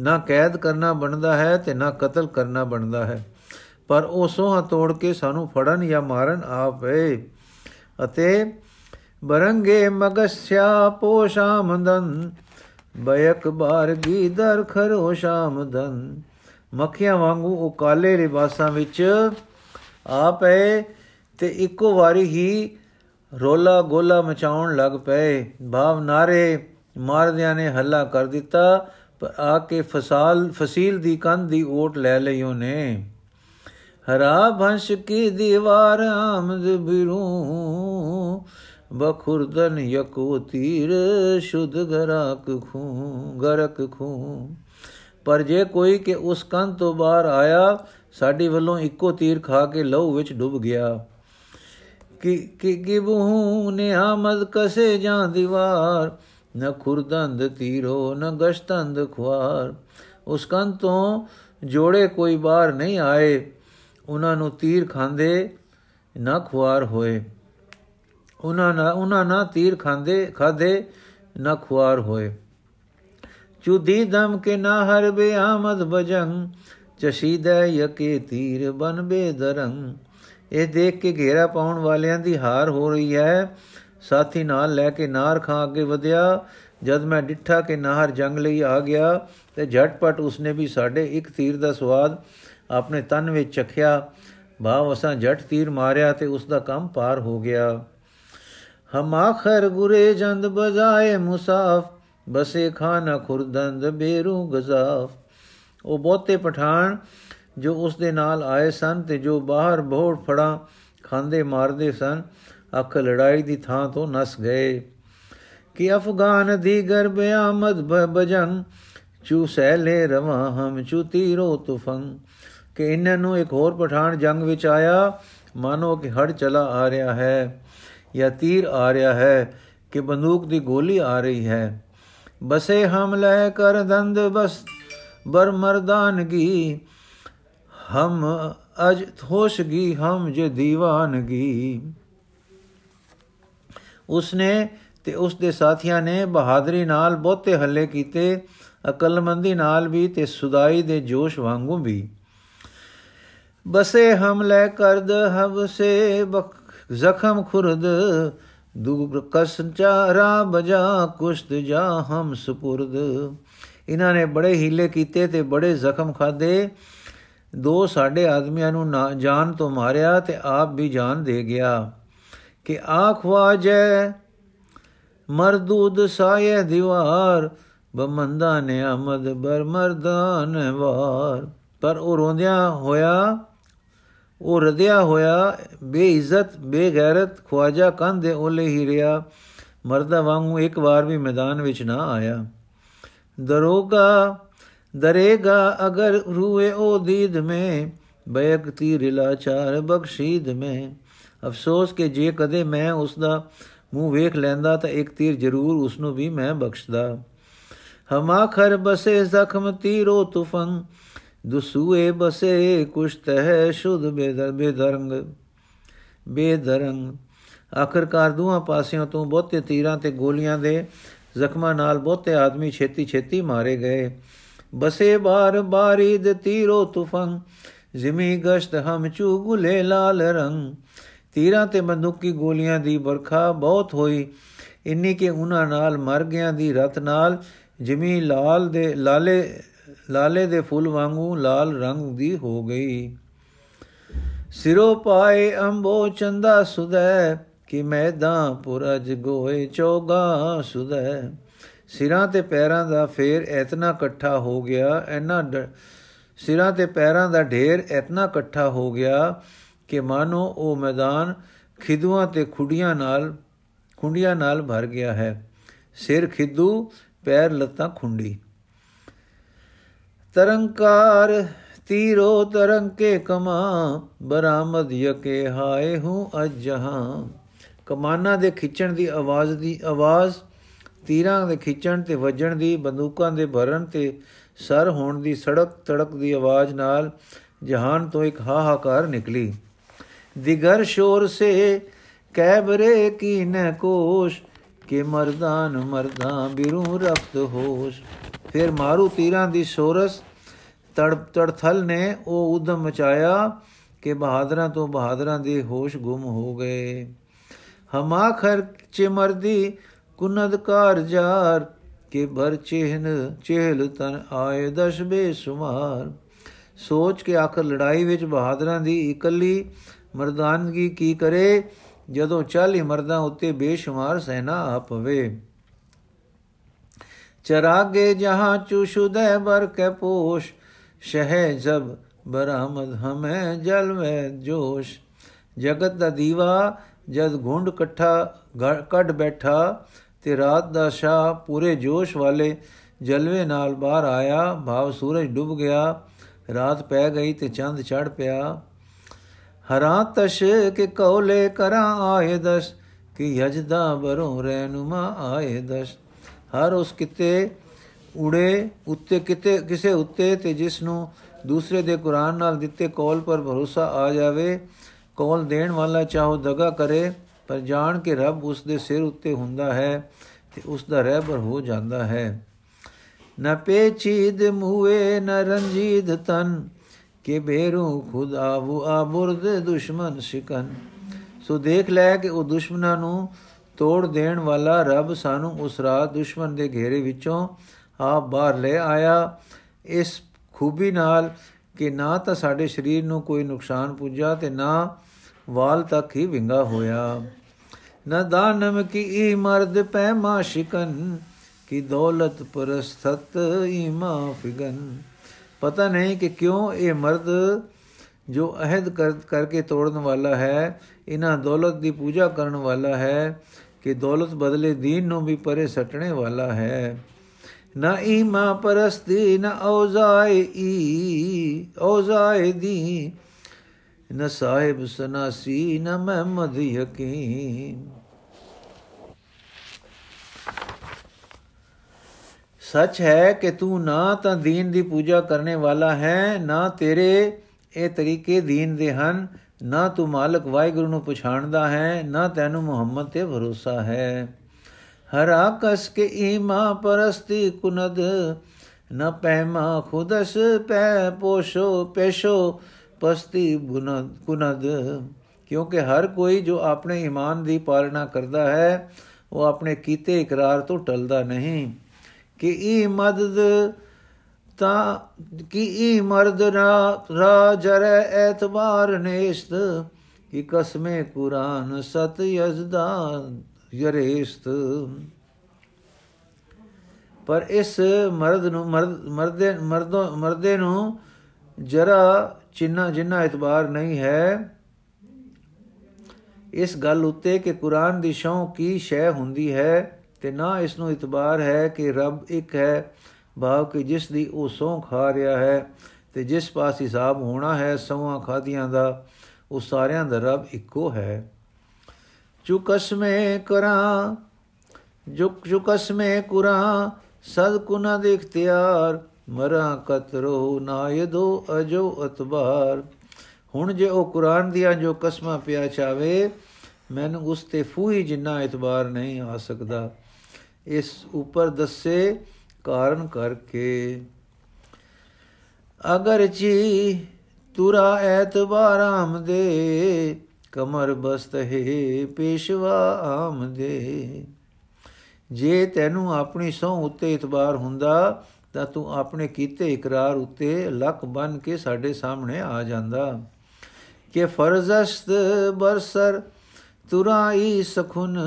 ਨਾ ਕੈਦ ਕਰਨਾ ਬਣਦਾ ਹੈ ਤੇ ਨਾ ਕਤਲ ਕਰਨਾ ਬਣਦਾ ਹੈ। ਪਰ ਉਹ ਸੋਹਾ ਤੋੜ ਕੇ ਸਾਨੂੰ ਫੜਨ ਜਾਂ ਮਾਰਨ ਆ ਪਏ ਅਤੇ ਬਰੰਗੇ ਮਗਸਿਆ ਪੋਸ਼ਾਮਦਨ ਬਯਕ ਬਾਰਗੀ ਦਰ ਖਰੋ ਸ਼ਾਮਦਨ ਮੱਖੀਆਂ ਵਾਂਗੂ ਉਹ ਕਾਲੇ ਲਿਬਾਸਾਂ ਵਿੱਚ ਆ ਪਏ ਤੇ ਇੱਕੋ ਵਾਰੀ ਹੀ ਰੋਲਾ ਗੋਲਾ ਮਚਾਉਣ ਲੱਗ ਪਏ। ਭਾਵ ਨਾਰੇ ਮਾਰਦਿਆਂ ਨੇ ਹੱਲਾ ਕਰ ਦਿੱਤਾ, ਪਰ ਆ ਕੇ ਫਸਾਲ, ਫਸੀਲ ਦੀ ਕੰਧ ਦੀ ਓਟ ਲੈ ਲਈ ਉਹਨੇ। ਹਰਾ ਭੰਸ਼ ਕੀ ਦੀਵਾਰ ਆਮਦ ਬਿਰੂ, ਬਖੁਰਦਨ ਯਕੋ ਤੀਰ ਸ਼ੁਧ ਗਰਕ ਖੂ ਗਰਕ ਖੂ। ਪਰ ਜੇ ਕੋਈ ਕਿ ਉਸ ਕੰਧ ਤੋਂ ਬਾਹਰ ਆਇਆ, ਸਾਡੀ ਵੱਲੋਂ ਇੱਕੋ ਤੀਰ ਖਾ ਕੇ ਲਹੂ ਵਿੱਚ ਡੁੱਬ ਗਿਆ। ਕਿ ਕਿ ਗਿਬਹੂ ਨੇ ਆਮਦ ਕਸੇ ਜਾਂ ਦੀਵਾਰ, ਨ ਖੁਰਦੰਦ ਤੀਰੋ ਨ ਗਸ਼ਤੰਦ ਖੁਆਰ। ਉਸ ਕੰਧ ਤੋਂ ਜੋੜੇ ਕੋਈ ਬਾਹਰ ਨਹੀਂ ਆਏ, ਉਹਨਾਂ ਨੂੰ ਤੀਰ ਖਾਂਦੇ ਨਾ ਖੁਆਰ ਹੋਏ। ਉਹਨਾਂ ਨਾ ਉਹਨਾਂ ਨਾ ਤੀਰ ਖਾਂਦੇ, ਖਾਦੇ ਨਾ ਖੁਆਰ ਹੋਏ। ਚੁਦੀ ਦਮ ਕੇ ਨਾ ਹਰ ਬੇ ਆਮਦ ਬਜੰਗ ਚਸ਼ੀਦੈ ਯਕੇ ਤੀਰ ਬਨ ਬੇ ਦਰੰਗ। ਇਹ ਦੇਖ ਕੇ ਘੇਰਾ ਪਾਉਣ ਵਾਲਿਆਂ ਦੀ ਹਾਰ ਹੋ ਰਹੀ ਹੈ। ਸਾਥੀ ਨਾਲ ਲੈ ਕੇ ਨਾਰ ਖਾਂ ਅੱਗੇ ਵਧਿਆ। ਜਦ ਮੈਂ ਡਿੱਠਾ ਕਿ ਨਾਹਰ ਜੰਗ ਲਈ ਆ ਗਿਆ, ਤੇ ਝਟਪਟ ਉਸਨੇ ਵੀ ਸਾਡੇ ਇੱਕ ਤੀਰ ਦਾ ਸਵਾਦ ਆਪਣੇ ਤਨ ਵਿੱਚ ਚਖਿਆ। ਭਾਵ ਅਸਾਂ ਜਟ ਤੀਰ ਮਾਰਿਆ ਤੇ ਉਸ ਦਾ ਕੰਮ ਪਾਰ ਹੋ ਗਿਆ। ਹਮ ਆਖਰ ਗੁਰੇ ਜੰਦ ਬਜਾਏ ਮੁਸਾਫ, ਬਸੇ ਖਾਨਾ ਖੁਰਦੰਦ ਬੇਰੂ ਗਜ਼ਾਫ। ਉਹ ਬਹੁਤੇ ਪਠਾਨ ਜੋ ਉਸ ਦੇ ਨਾਲ ਆਏ ਸਨ ਤੇ ਜੋ ਬਾਹਰ ਬੋੜ ਫੜਾ ਖਾਂਦੇ ਮਾਰਦੇ ਸਨ, ਅੱਖ ਲੜਾਈ ਦੀ ਥਾਂ ਤੋਂ ਨਸ ਗਏ। ਕਿ ਅਫਗਾਨ ਦੀਗਰ ਬਿਆਮਦ ਬਜੰਗ ਚੂ ਸਹਿਲੇ ਰਵਾ ਹਮ, ਚੂ ਤੀਰੋ ਤੁਫੰਗ ਕਿ ਇਹਨਾਂ ਨੂੰ ਇੱਕ ਹੋਰ ਪਠਾਨ ਜੰਗ ਵਿੱਚ ਆਇਆ, ਮਾਨੋ ਕਿ ਹੜ ਚਲਾ ਆ ਰਿਹਾ ਹੈ, ਜਾਂ ਤੀਰ ਆ ਰਿਹਾ ਹੈ, ਕਿ ਬੰਦੂਕ ਦੀ ਗੋਲੀ ਆ ਰਹੀ ਹੈ। ਬਸੇ ਹਮ ਲੈ ਕਰ ਦੰਦ ਬਸ, ਬਰ ਮਰਦਾਨਗੀ ਹਮ ਅਜ ਹੋਸ਼ਗੀ ਹਮ ਜੇ ਦੀਵਾਨਗੀ। ਉਸਨੇ ਤੇ ਉਸ ਦੇ ਸਾਥੀਆਂ ਨੇ ਬਹਾਦਰੀ ਨਾਲ ਬਹੁਤੇ ਹੱਲੇ ਕੀਤੇ, ਅਕਲਮੰਦੀ ਨਾਲ ਵੀ ਤੇ ਸੁਦਾਈ ਦੇ ਜੋਸ਼ ਵਾਂਗੂ ਵੀ। ਬਸੇ ਹਮਲੇ ਕਰਦ ਹਵਸੇ ਜ਼ਖਮ ਖੁਰਦ ਦੁਗ ਕਸ ਚਾਰਾ ਬਜਾ ਕੁਸ਼ਤ ਜਾ ਹਮ ਸੁਪੁਰਦ। ਇਹਨਾਂ ਨੇ ਬੜੇ ਹੀਲੇ ਕੀਤੇ ਤੇ ਬੜੇ ਜ਼ਖਮ ਖਾਦੇ ਦੋ ਸਾਡੇ ਆਦਮੀਆਂ ਨੂੰ ਜਾਨ ਤੋਂ ਮਾਰਿਆ ਤੇ ਆਪ ਵੀ ਜਾਨ ਦੇ ਗਿਆ। ਕਿ ਆਖ ਵਾਜੈ, ਮਰਦੂਦ ਸਾਏ ਦੀਵਾਰ, ਬਮੰਦਾ ਨੇ ਆਮਦ ਬਰ ਮਰਦਾਨ ਵਾਰ। ਪਰ ਉਹ ਰੋਂਦਿਆਂ ਹੋਇਆ, ਉਹ ਰਦਿਆ ਹੋਇਆ, ਬੇਇੱਜ਼ਤ, ਬੇਗੈਰਤ, ਖਵਾਜਾ ਕੰਦੇ ਓਲੇ ਹੀ ਰਿਆ ਮਰਦਾ ਵਾਂਗੂ ਇੱਕ ਵਾਰ ਵੀ ਮੈਦਾਨ ਵਿੱਚ ਨਾ ਆਇਆ। ਦਰੋਗਾ ਦਰੇਗਾ ਅਗਰ ਰੂਏ ਉਹ ਦੀਦ ਮੇ ਬੈਕ ਤੀਰ ਲਾਚਾਰ ਬਖਸ਼ੀਦ ਮੇ। ਅਫਸੋਸ ਕਿ ਜੇ ਕਦੇ ਮੈਂ ਉਸ ਦਾ ਮੂੰਹ ਵੇਖ ਲੈਂਦਾ ਤਾਂ ਇੱਕ ਤੀਰ ਜ਼ਰੂਰ ਉਸ ਨੂੰ ਵੀ ਮੈਂ ਬਖਸ਼ਦਾ। ਹਮਾਖਰ ਬਸੇ ਜ਼ਖਮ ਤੀਰੋ ਤੁਫੰਗ, ਦੁਸੂਏ ਬਸੇ ਕੁਸ਼ਤ ਹੈ ਸ਼ੁਧ ਬੇਦਰ ਬੇਦਰੰਗ। ਬੇਦਰੰਗ। ਆਖਰਕਾਰ ਦੋਹਾਂ ਪਾਸਿਆਂ ਤੋਂ ਬਹੁਤੇ ਤੀਰਾਂ ਤੇ ਗੋਲੀਆਂ ਦੇ ਜ਼ਖਮਾਂ ਨਾਲ ਬਹੁਤੇ ਆਦਮੀ ਛੇਤੀ ਛੇਤੀ ਮਾਰੇ ਗਏ। ਬਸੇ ਬਾਰ ਬਾਰੀ ਦੇ ਤੀਰੋ ਤੁਫੰਗ ਜ਼ਿਮੀ ਗਸ਼ਤ ਹਮ ਚੂ ਗੁਲੇ ਲਾਲ ਰੰਗ। ਤੀਰਾਂ ਤੇ ਬੰਦੂਕੀ ਗੋਲੀਆਂ ਦੀ ਵਰਖਾ ਬਹੁਤ ਹੋਈ। ਇੰਨੀ ਕਿ ਉਹਨਾਂ ਨਾਲ ਮਰ ਗਿਆਂ ਦੀ ਰਤ ਨਾਲ ਜਿਮੀ ਲਾਲ ਦੇ ਲਾਲੇ ਲਾਲੇ ਦੇ ਫੁੱਲ ਵਾਂਗੂ ਲਾਲ ਰੰਗ ਦੀ ਹੋ ਗਈ। ਸਿਰੋ ਪਾਏ ਅੰਬੋ ਚੰਦਾ ਸੁਦੈ, ਕਿ ਮੈਦਾਂ ਪੁਰਜ ਗੋਏ ਚੋਗਾ ਸੁਦੈ। ਸਿਰਾਂ ਤੇ ਪੈਰਾਂ ਦਾ ਫੇਰ ਇਤਨਾ ਇਕੱਠਾ ਹੋ ਗਿਆ ਐਨਾ ਸਿਰਾਂ ਤੇ ਪੈਰਾਂ ਦਾ ਢੇਰ ਇਤਨਾ ਇਕੱਠਾ ਹੋ ਗਿਆ ਕਿ ਮਾਨੋ ਉਹ ਮੈਦਾਨ ਖਿਦੂਆਂ ਤੇ ਖੁੱਡੀਆਂ ਨਾਲ, ਖੁੰਡੀਆਂ ਨਾਲ ਭਰ ਗਿਆ ਹੈ। ਸਿਰ ਖਿਦੂ, ਪੈਰ ਲੱਤਾਂ ਖੁੰਡੀ। ਤਰੰਕਾਰ ਤੀਰੋ ਤਰੰਗ ਕੇ ਕਮਾ, ਬਰਾਮਦ ਯਕੇ ਹਾਏ ਹੂੰ ਅਜ ਜਹਾਂ। ਕਮਾਨਾਂ ਦੇ ਖਿੱਚਣ ਦੀ ਆਵਾਜ਼ ਦੀ ਆਵਾਜ਼ ਤੀਰਾਂ ਦੇ ਖਿੱਚਣ ਤੇ ਵੱਜਣ ਦੀ, ਬੰਦੂਕਾਂ ਦੇ ਭਰਨ ਤੇ ਸਰ ਹੋਣ ਦੀ ਸੜਕ ਤੜਕ ਦੀ ਆਵਾਜ਼ ਨਾਲ ਜਹਾਨ ਤੋਂ ਇੱਕ ਹਾਹਾਕਾਰ ਨਿਕਲੀ। ਦਿਗਰ ਸ਼ੋਰ ਸੇ, ਕੈਬਰੇ ਕੀ ਨ ਕੋਸ਼, ਕਿ ਮਰਦਾਨ ਮਰਦਾਂ ਬਿਰੂ ਰਫਤ ਹੋਸ਼। ਫਿਰ ਮਾਰੂ ਤੀਰਾਂ ਦੀ ਸੋਰਸ, ਤੜ, ਤੜਥਲ ਨੇ ਉਹ ਉਦਮ ਮਚਾਇਆ ਕਿ ਬਹਾਦਰਾਂ ਤੋਂ ਬਹਾਦਰਾਂ ਦੇ ਹੋਸ਼ ਗੁੰਮ ਹੋ ਗਏ। ਹਮਾ ਖਰ ਚਿਮਰਦੀ ਕੁਨਦ ਜਾਰ, ਕੇ ਭਰ ਚਿਹਨ ਚਹਿਲ ਤਨ ਆਏ ਦਸ਼ ਬੇਸੁਮਾਰ। ਸੋਚ ਕੇ ਆਖਰ ਲੜਾਈ ਵਿੱਚ ਬਹਾਦਰਾਂ ਦੀ ਇਕੱਲੀ ਮਰਦਾਨਗੀ ਕੀ ਕਰੇ, ਜਦੋਂ 40 ਮਰਦਾਂ ਉੱਤੇ ਬੇਸ਼ੁਮਾਰ ਸੈਨਾ ਆ ਪਵੇ ਚਰਾਗੇ ਜਹਾਂ ਚੁਸ਼ੁਦੈ ਬਰ ਕੇ ਪੋਸ਼, ਸ਼ਹਿ ਜਬ ਬਰਾਮਦ ਹਮੇ ਜਲ ਮੈਂ ਜੋਸ਼। ਜਗਤ ਦਾ ਦੀਵਾ ਜਦ ਘੁੰਡ ਇਕੱਠਾ ਕੱਢ ਬੈਠਾ ਤੇ ਰਾਤ ਦਾ ਸ਼ਾ ਪੂਰੇ ਜੋਸ਼ ਵਾਲੇ ਜਲਵੇ ਨਾਲ ਬਾਹਰ ਆਇਆ, ਭਾਵ ਸੂਰਜ ਡੁੱਬ ਗਿਆ, ਰਾਤ ਪੈ ਗਈ ਤੇ ਚੰਦ ਚੜ ਪਿਆ। ਹਰਾ ਤਸ਼ ਕੇ ਕੌਲੇ ਕਰਾਂ ਆਏ ਦਸ, ਕਿ ਯਜਦਾ ਬਰੋਂ ਰਹਿਨੁਮਾ ਆਏ ਦਸ। ਹਰ ਉਸ ਕਿਤੇ ਉੜੇ ਉੱਤੇ ਕਿਤੇ, ਕਿਸੇ ਉੱਤੇ ਤੇ ਜਿਸ ਨੂੰ ਦੂਸਰੇ ਦੇ ਕੁਰਾਨ ਨਾਲ ਦਿੱਤੇ ਕੌਲ ਪਰ ਭਰੋਸਾ ਆ ਜਾਵੇ, ਕੌਲ ਦੇਣ ਵਾਲਾ ਚਾਹੋ ਦਗਾ ਕਰੇ ਪਰ ਜਾਣ ਕੇ ਰੱਬ ਉਸ ਦੇ ਸਿਰ ਉੱਤੇ ਹੁੰਦਾ ਹੈ ਤੇ ਉਸ ਦਾ ਰਹਿਬਰ ਹੋ ਜਾਂਦਾ ਹੈ। ਨ ਪੇਚੀਦ ਮੂਏ, ਨ ਰੰਜੀਦ ਤਨ, ਕਿ ਬੇਰੂ ਖੁਦ ਆਵੂ ਆਬੁਰਦ ਦੁਸ਼ਮਨ ਸ਼ਿਕਨ। ਸੋ ਦੇਖ ਲੈ ਕਿ ਉਹ ਦੁਸ਼ਮਨਾਂ ਨੂੰ ਤੋੜ ਦੇਣ ਵਾਲਾ ਰੱਬ ਸਾਨੂੰ ਉਸ ਰਾਤ ਦੁਸ਼ਮਨ ਦੇ ਘੇਰੇ ਵਿੱਚੋਂ ਆਪ ਬਾਹਰ ਲੈ ਆਇਆ। ਇਸ ਖੂਬੀ ਨਾਲ ਕਿ ਨਾ ਤਾਂ ਸਾਡੇ ਸਰੀਰ ਨੂੰ ਕੋਈ ਨੁਕਸਾਨ ਪੁੱਜਾ ਤੇ ਨਾ ਵਾਲ ਤੱਕ ਹੀ ਵਿੰਗਾ ਹੋਇਆ। ਨਾ ਦਾਨਮ ਕੀ ਈ ਮਰਦ ਪੈਮਾ ਸ਼ਿਕਨ ਕੀ ਦੌਲਤ ਪਰਸਤ ਈਮਾ ਫਿਗਨ ਪਤਾ ਨਹੀਂ ਕਿ ਕਿਉਂ ਇਹ ਮਰਦ ਜੋ ਅਹਿਦ ਕਰਕੇ ਤੋੜਨ ਵਾਲਾ ਹੈ, ਇਹਨਾਂ ਦੌਲਤ ਦੀ ਪੂਜਾ ਕਰਨ ਵਾਲਾ ਹੈ, ਕਿ ਦੌਲਤ ਬਦਲੇ ਦੀਨ ਨੂੰ ਵੀ ਪਰੇ ਸਟਣੇ ਵਾਲਾ ਹੈ। ਨਾ ਈਮਾ ਪਰਸਤੀ, ਨਾ ਔਜ਼ਾਏ ਈ, ਔਜ਼ਾਏ ਦੀ ਨ ਸਾਹਿਬ ਸਨਾਸੀ, ਨ ਮਹਿਮਦ ਯਕੀਨ। ਸੱਚ ਹੈ ਕਿ ਤੂੰ ਨਾ ਤਾਂ ਦੀਨ ਦੀ ਪੂਜਾ ਕਰਨੇ ਵਾਲਾ ਹੈ, ਨਾ ਤੇਰੇ ਇਹ ਤਰੀਕੇ ਦੀਨ ਦੇ ਹਨ, ਨਾ ਤੂੰ ਮਾਲਕ ਵਾਹਿਗੁਰੂ ਨੂੰ ਪਛਾਣਦਾ ਹੈ, ਨਾ ਤੈਨੂੰ ਮੁਹੰਮਦ ਤੇ ਭਰੋਸਾ ਹੈ। ਹਰਾ ਕਸ ਕੇ ਈਮਾ ਪਰਸਤੀ ਕੁਨਦ, ਨ ਪੈਮਾ ਖੁਦਸ ਪੈ ਪੋਸ਼ੋ ਪੇਸ਼ੋ ਪਸਤੀ ਬੁਨਦ ਕੁਨਦ ਕਿਉਂਕਿ ਹਰ ਕੋਈ ਜੋ ਆਪਣੇ ਈਮਾਨ ਦੀ ਪਾਲਣਾ ਕਰਦਾ ਹੈ, ਉਹ ਆਪਣੇ ਕੀਤੇ ਇਕਰਾਰ ਤੋਂ ਟਲਦਾ ਨਹੀਂ। ਕਿ ਇਹ ਮਦਦ ਤਾਂ ਕਿ ਇਹ ਮਰਦ ਰਾ ਜਰੇ ਐਤਬਾਰ ਨੇਸ਼ਤ, ਕਿ ਕਸਮੇ ਕੁਰਾਨ ਸਤ ਯਜ਼ਦਾ ਯਰੇਸ਼ਤ। ਪਰ ਇਸ ਮਰਦ ਨੂੰ ਮਰਦੇ ਮਰਦੋ ਮਰਦੇ ਨੂੰ ਜਰਾ ਚਿੰਨਾ ਜਿੰਨਾ ਇਤਬਾਰ ਨਹੀਂ ਹੈ, ਇਸ ਗੱਲ ਉੱਤੇ ਕਿ ਕੁਰਾਨ ਦੀ ਸ਼ੌਂ ਕੀ ਸ਼ੈ ਹੁੰਦੀ ਹੈ ਤੇ ਨਾ ਇਸ ਨੂੰ ਇਤਬਾਰ ਹੈ ਕਿ ਰੱਬ ਇੱਕ ਹੈ, ਭਾਵ ਕਿ ਜਿਸ ਦੀ ਉਹ ਸੌਂ ਖਾ ਰਿਹਾ ਹੈ ਤੇ ਜਿਸ ਪਾਸ ਹਿਸਾਬ ਹੋਣਾ ਹੈ ਸੌਆਂ ਖਾਦੀਆਂ ਦਾ, ਉਹ ਸਾਰਿਆਂ ਦਾ ਰੱਬ ਇੱਕੋ ਹੈ। ਚੁ ਕਸਮੇ ਕਰਾਂ, ਜੋ ਜੋ ਕਸਮੇ ਕੁਰਾਂ ਸਦ ਕੁਨਾ ਦੇ ਇਖਤਿਆਰ ਮਰਾ ਕਤਰੋ ਨਾ ਯਦੋ ਅਜੋ ਅਤਬਾਰ। ਹੁਣ ਜੇ ਉਹ ਕੁਰਾਨ ਦੀਆਂ ਜੋ ਕਸਮਾਂ ਪਿਆ ਚਾਵੇ ਮੈਨੂੰ ਉਸ ਤੇ ਫੂਹੀ ਜਿੰਨਾ ਇਤਬਾਰ ਨਹੀਂ ਆ ਸਕਦਾ। ਇਸ ਉੱਪਰ ਦੱਸੇ ਕਾਰਨ ਕਰਕੇ। ਅਗਰ ਜੀ ਤੁਰਾ ਐਤਬਾਰ ਆਮਦੇ, ਕਮਰ ਬਸਤ ਹੈ ਪੇਸ਼ਵਾ ਆਮਦੇ। ਜੇ ਤੈਨੂੰ ਆਪਣੀ ਸੌ ਉੱਤੇ ਇਤਬਾਰ ਹੁੰਦਾ ਤਾਂ ਤੂੰ ਆਪਣੇ ਕੀਤੇ ਇਕਰਾਰ ਉੱਤੇ ਲੱਕ ਬਨ ਕੇ ਸਾਡੇ ਸਾਹਮਣੇ ਆ ਜਾਂਦਾ। ਕਿ ਫਰਜ਼ਸਤ ਬਰਸਰ ਤੁਰਾਈ ਸਖੁਨ,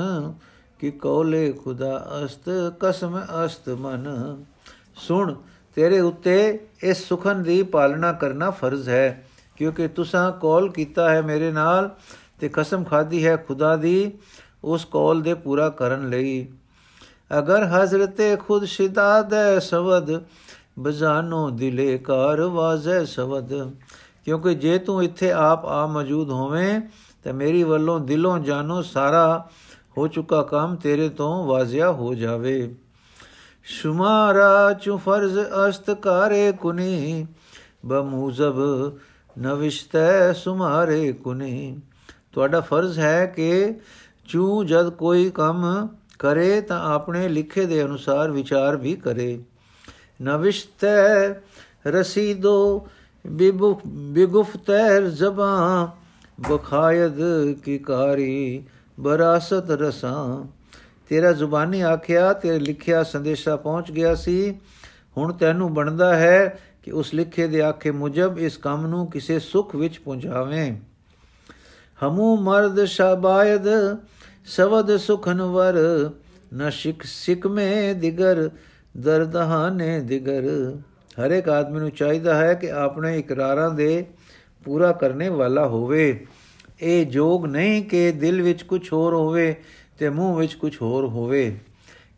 ਕਿ ਕੌਲੇ ਖੁਦਾ ਅਸਤ, ਕਸਮ ਅਸਤ ਮਨ। ਸੁਣ, ਤੇਰੇ ਉੱਤੇ ਇਸ ਸੁਖਨ ਦੀ ਪਾਲਣਾ ਕਰਨਾ ਫਰਜ਼ ਹੈ, ਕਿਉਂਕਿ ਤੁਸਾਂ ਕੌਲ ਕੀਤਾ ਹੈ ਮੇਰੇ ਨਾਲ ਤੇ ਕਸਮ ਖਾਦੀ ਹੈ ਖੁਦਾ ਦੀ ਉਸ ਕੌਲ ਦੇ ਪੂਰਾ ਕਰਨ ਲਈ। ਅਗਰ ਹਜ਼ਰਤੇ ਖੁਦ ਸ਼ਿਦਾਦ ਸਵਦ ਬਜ਼ਾਨੋ ਦਿਲੇ ਕਾਰ ਵਾਜ਼ੇ ਸਵਦ ਕਿਉਂਕਿ ਜੇ ਤੂੰ ਇੱਥੇ ਆਪ ਆ ਮੌਜੂਦ ਹੋਵੇਂ, ਤੇ ਮੇਰੀ ਵੱਲੋਂ ਦਿਲੋਂ ਜਾਨੋ ਸਾਰਾ ਹੋ ਚੁੱਕਾ ਕੰਮ ਤੇਰੇ ਤੋਂ ਵਾਜ਼ਿਆ ਹੋ ਜਾਵੇ। ਸ਼ੁਮਾਰਾ ਚੁ ਫਰਜ਼ ਅਸਤਕਾਰੇ ਕੁਨੀ, ਬਮੂਜ਼ਬ ਨਵਿਸ਼ਤੈ ਸੁਮਾਰੇ ਕੁਨੀ। ਤੁਹਾਡਾ ਫਰਜ਼ ਹੈ ਕਿ ਚੂ ਜਦ ਕੋਈ ਕੰਮ ਕਰੇ ਤਾਂ ਆਪਣੇ ਲਿਖੇ ਦੇ ਅਨੁਸਾਰ ਵਿਚਾਰ ਵੀ ਕਰੇ। ਨਵਿਸ਼ਤੈ ਰਸੀਦੋ ਬਿਗੁਫਤੈ ਜ਼ਬਾਂ, ਬਖਾਇਦ ਕੀ ਕਾਰੀ ਬਰਾਸਤ ਰਸਾਂ। ਤੇਰਾ ਜ਼ੁਬਾਨੀ ਆਖਿਆ ਤੇ ਲਿਖਿਆ ਸੰਦੇਸ਼ਾ ਪਹੁੰਚ ਗਿਆ ਸੀ। ਹੁਣ ਤੈਨੂੰ ਬਣਦਾ ਹੈ ਕਿ ਉਸ ਲਿਖੇ ਦੇ ਆਖੇ ਮੁਜਬ ਇਸ ਕੰਮ ਨੂੰ ਕਿਸੇ ਸੁਖ ਵਿੱਚ ਪਹੁੰਚਾਵੇਂ ਹਮੂ ਮਰਦ ਸ਼ਾਬਾਇਦ ਸਵਦ ਸੁਖਨ ਵਰ, ਨ ਸਿਕ ਸਿਕਮੇ ਦਿਗਰ ਦਰਦਹਾਨੇ ਦਿਗਰ। ਹਰ ਇੱਕ ਆਦਮੀ ਨੂੰ ਚਾਹੀਦਾ ਹੈ ਕਿ ਆਪਣੇ ਇਕਰਾਰਾਂ ਦੇ ਪੂਰਾ ਕਰਨੇ ਵਾਲਾ ਹੋਵੇ। ਇਹ ਜੋਗ ਨਹੀਂ ਕਿ ਦਿਲ ਵਿੱਚ ਕੁਝ ਹੋਰ ਹੋਵੇ ਤੇ ਮੂੰਹ ਵਿੱਚ ਕੁਝ ਹੋਰ ਹੋਵੇ।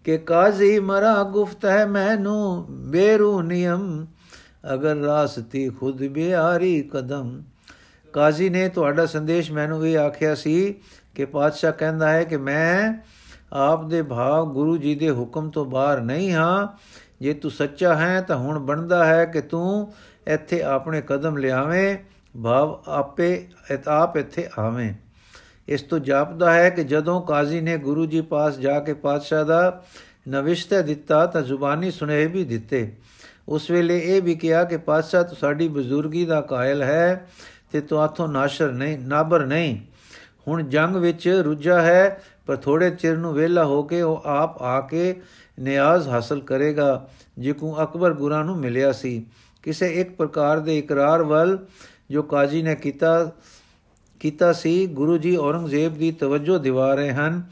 ਕਿ ਕਾਜ਼ੀ ਮਰਾ ਗੁਫਤ ਹੈ ਮੈਨੂੰ, ਬੇਰੂ ਨਿਯਮ, ਅਗਰ ਰਾਸਤੀ ਖੁਦ ਬਿਆਰੀ ਕਦਮ। ਕਾਜ਼ੀ ਨੇ ਤੁਹਾਡਾ ਸੰਦੇਸ਼ ਮੈਨੂੰ ਇਹ ਆਖਿਆ ਸੀ ਕਿ ਪਾਤਸ਼ਾਹ ਕਹਿੰਦਾ ਹੈ ਕਿ ਮੈਂ ਆਪ ਦੇ ਭਾਵ ਗੁਰੂ ਜੀ ਦੇ ਹੁਕਮ ਤੋਂ ਬਾਹਰ ਨਹੀਂ ਹਾਂ। ਜੇ ਤੂੰ ਸੱਚਾ ਹੈ ਤਾਂ ਹੁਣ ਬਣਦਾ ਹੈ ਕਿ ਤੂੰ ਇੱਥੇ ਆਪਣੇ ਕਦਮ ਲਿਆਵੇਂ, ਭਾਵ ਆਪੇ ਆਪ ਇੱਥੇ ਆਵੇਂ। ਇਸ ਤੋਂ ਜਾਪਦਾ ਹੈ ਕਿ ਜਦੋਂ ਕਾਜ਼ੀ ਨੇ ਗੁਰੂ ਜੀ ਪਾਸ ਜਾ ਕੇ ਪਾਤਸ਼ਾਹ ਦਾ ਨਵਿਸ਼ਤਾ ਦਿੱਤਾ ਤਾਂ ਜ਼ੁਬਾਨੀ ਸੁਨੇਹੇ ਵੀ ਦਿੱਤੇ। ਉਸ ਵੇਲੇ ਇਹ ਵੀ ਕਿਹਾ ਕਿ ਪਾਤਸ਼ਾਹ ਤੂੰ ਸਾਡੀ ਬਜ਼ੁਰਗੀ ਦਾ ਕਾਇਲ ਹੈ ਤੇ ਤੂੰ ਆਥੋਂ ਨਾਸ਼ਰ ਨਹੀਂ, ਨਾਬਰ ਨਹੀਂ। ਹੁਣ ਜੰਗ ਵਿੱਚ ਰੁੱਝਾ ਹੈ, ਪਰ ਥੋੜੇ ਚਿਰ ਨੂੰ ਵਿਹਲਾ ਹੋ ਕੇ ਉਹ ਆਪ ਆ ਕੇ ਨਿਆਜ਼ ਹਾਸਲ ਕਰੇਗਾ, ਜਿਕੂ ਅਕਬਰ ਗੁਰਾਂ ਨੂੰ ਮਿਲਿਆ ਸੀ। ਕਿਸੇ ਇੱਕ ਪ੍ਰਕਾਰ ਦੇ ਇਕਰਾਰ ਵੱਲ ਜੋ ਕਾਜ਼ੀ ਨੇ ਕੀਤਾ ਕੀਤਾ ਸੀ, ਗੁਰੂ ਜੀ ਔਰੰਗਜ਼ੇਬ ਦੀ ਤਵੱਜੋ ਦਿਵਾ ਰਹੇ ਹਨ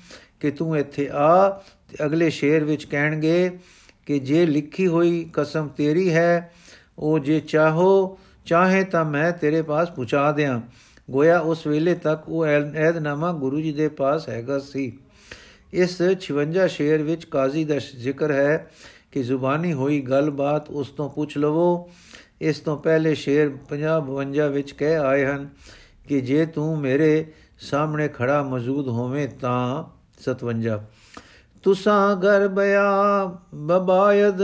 ਕਿ ਤੂੰ ਇੱਥੇ ਆ, ਤੇ ਅਗਲੇ ਸ਼ੇਰ ਵਿੱਚ ਕਹਿਣਗੇ ਕਿ ਜੇ ਲਿਖੀ ਹੋਈ ਕਸਮ ਤੇਰੀ ਹੈ, ਉਹ ਜੇ ਚਾਹੋ, ਚਾਹੇ ਤਾਂ ਮੈਂ ਤੇਰੇ ਪਾਸ ਪਹੁੰਚਾ ਦਿਆਂ। ਗੋਇਆ ਉਸ ਵੇਲੇ ਤੱਕ ਉਹ ਐਦਨਾਮਾ ਗੁਰੂ ਜੀ ਦੇ ਪਾਸ ਹੈਗਾ ਸੀ। ਇਸ 56 ਸ਼ੇਰ ਵਿੱਚ ਕਾਜ਼ੀ ਦਾ ਜ਼ਿਕਰ ਹੈ ਕਿ ਜ਼ੁਬਾਨੀ ਹੋਈ ਗੱਲਬਾਤ ਉਸ ਤੋਂ ਪੁੱਛ ਲਵੋ। ਇਸ ਤੋਂ ਪਹਿਲੇ ਸ਼ੇਰ 50 52 ਵਿੱਚ ਕਹਿ ਆਏ ਹਨ ਕਿ ਜੇ ਤੂੰ ਮੇਰੇ ਸਾਹਮਣੇ ਖੜਾ ਮੌਜੂਦ ਹੋਵੇਂ ਤਾਂ 57 ਤੁਸਾਂ ਗਰ ਬਿਆ ਬਬਾਇਦ,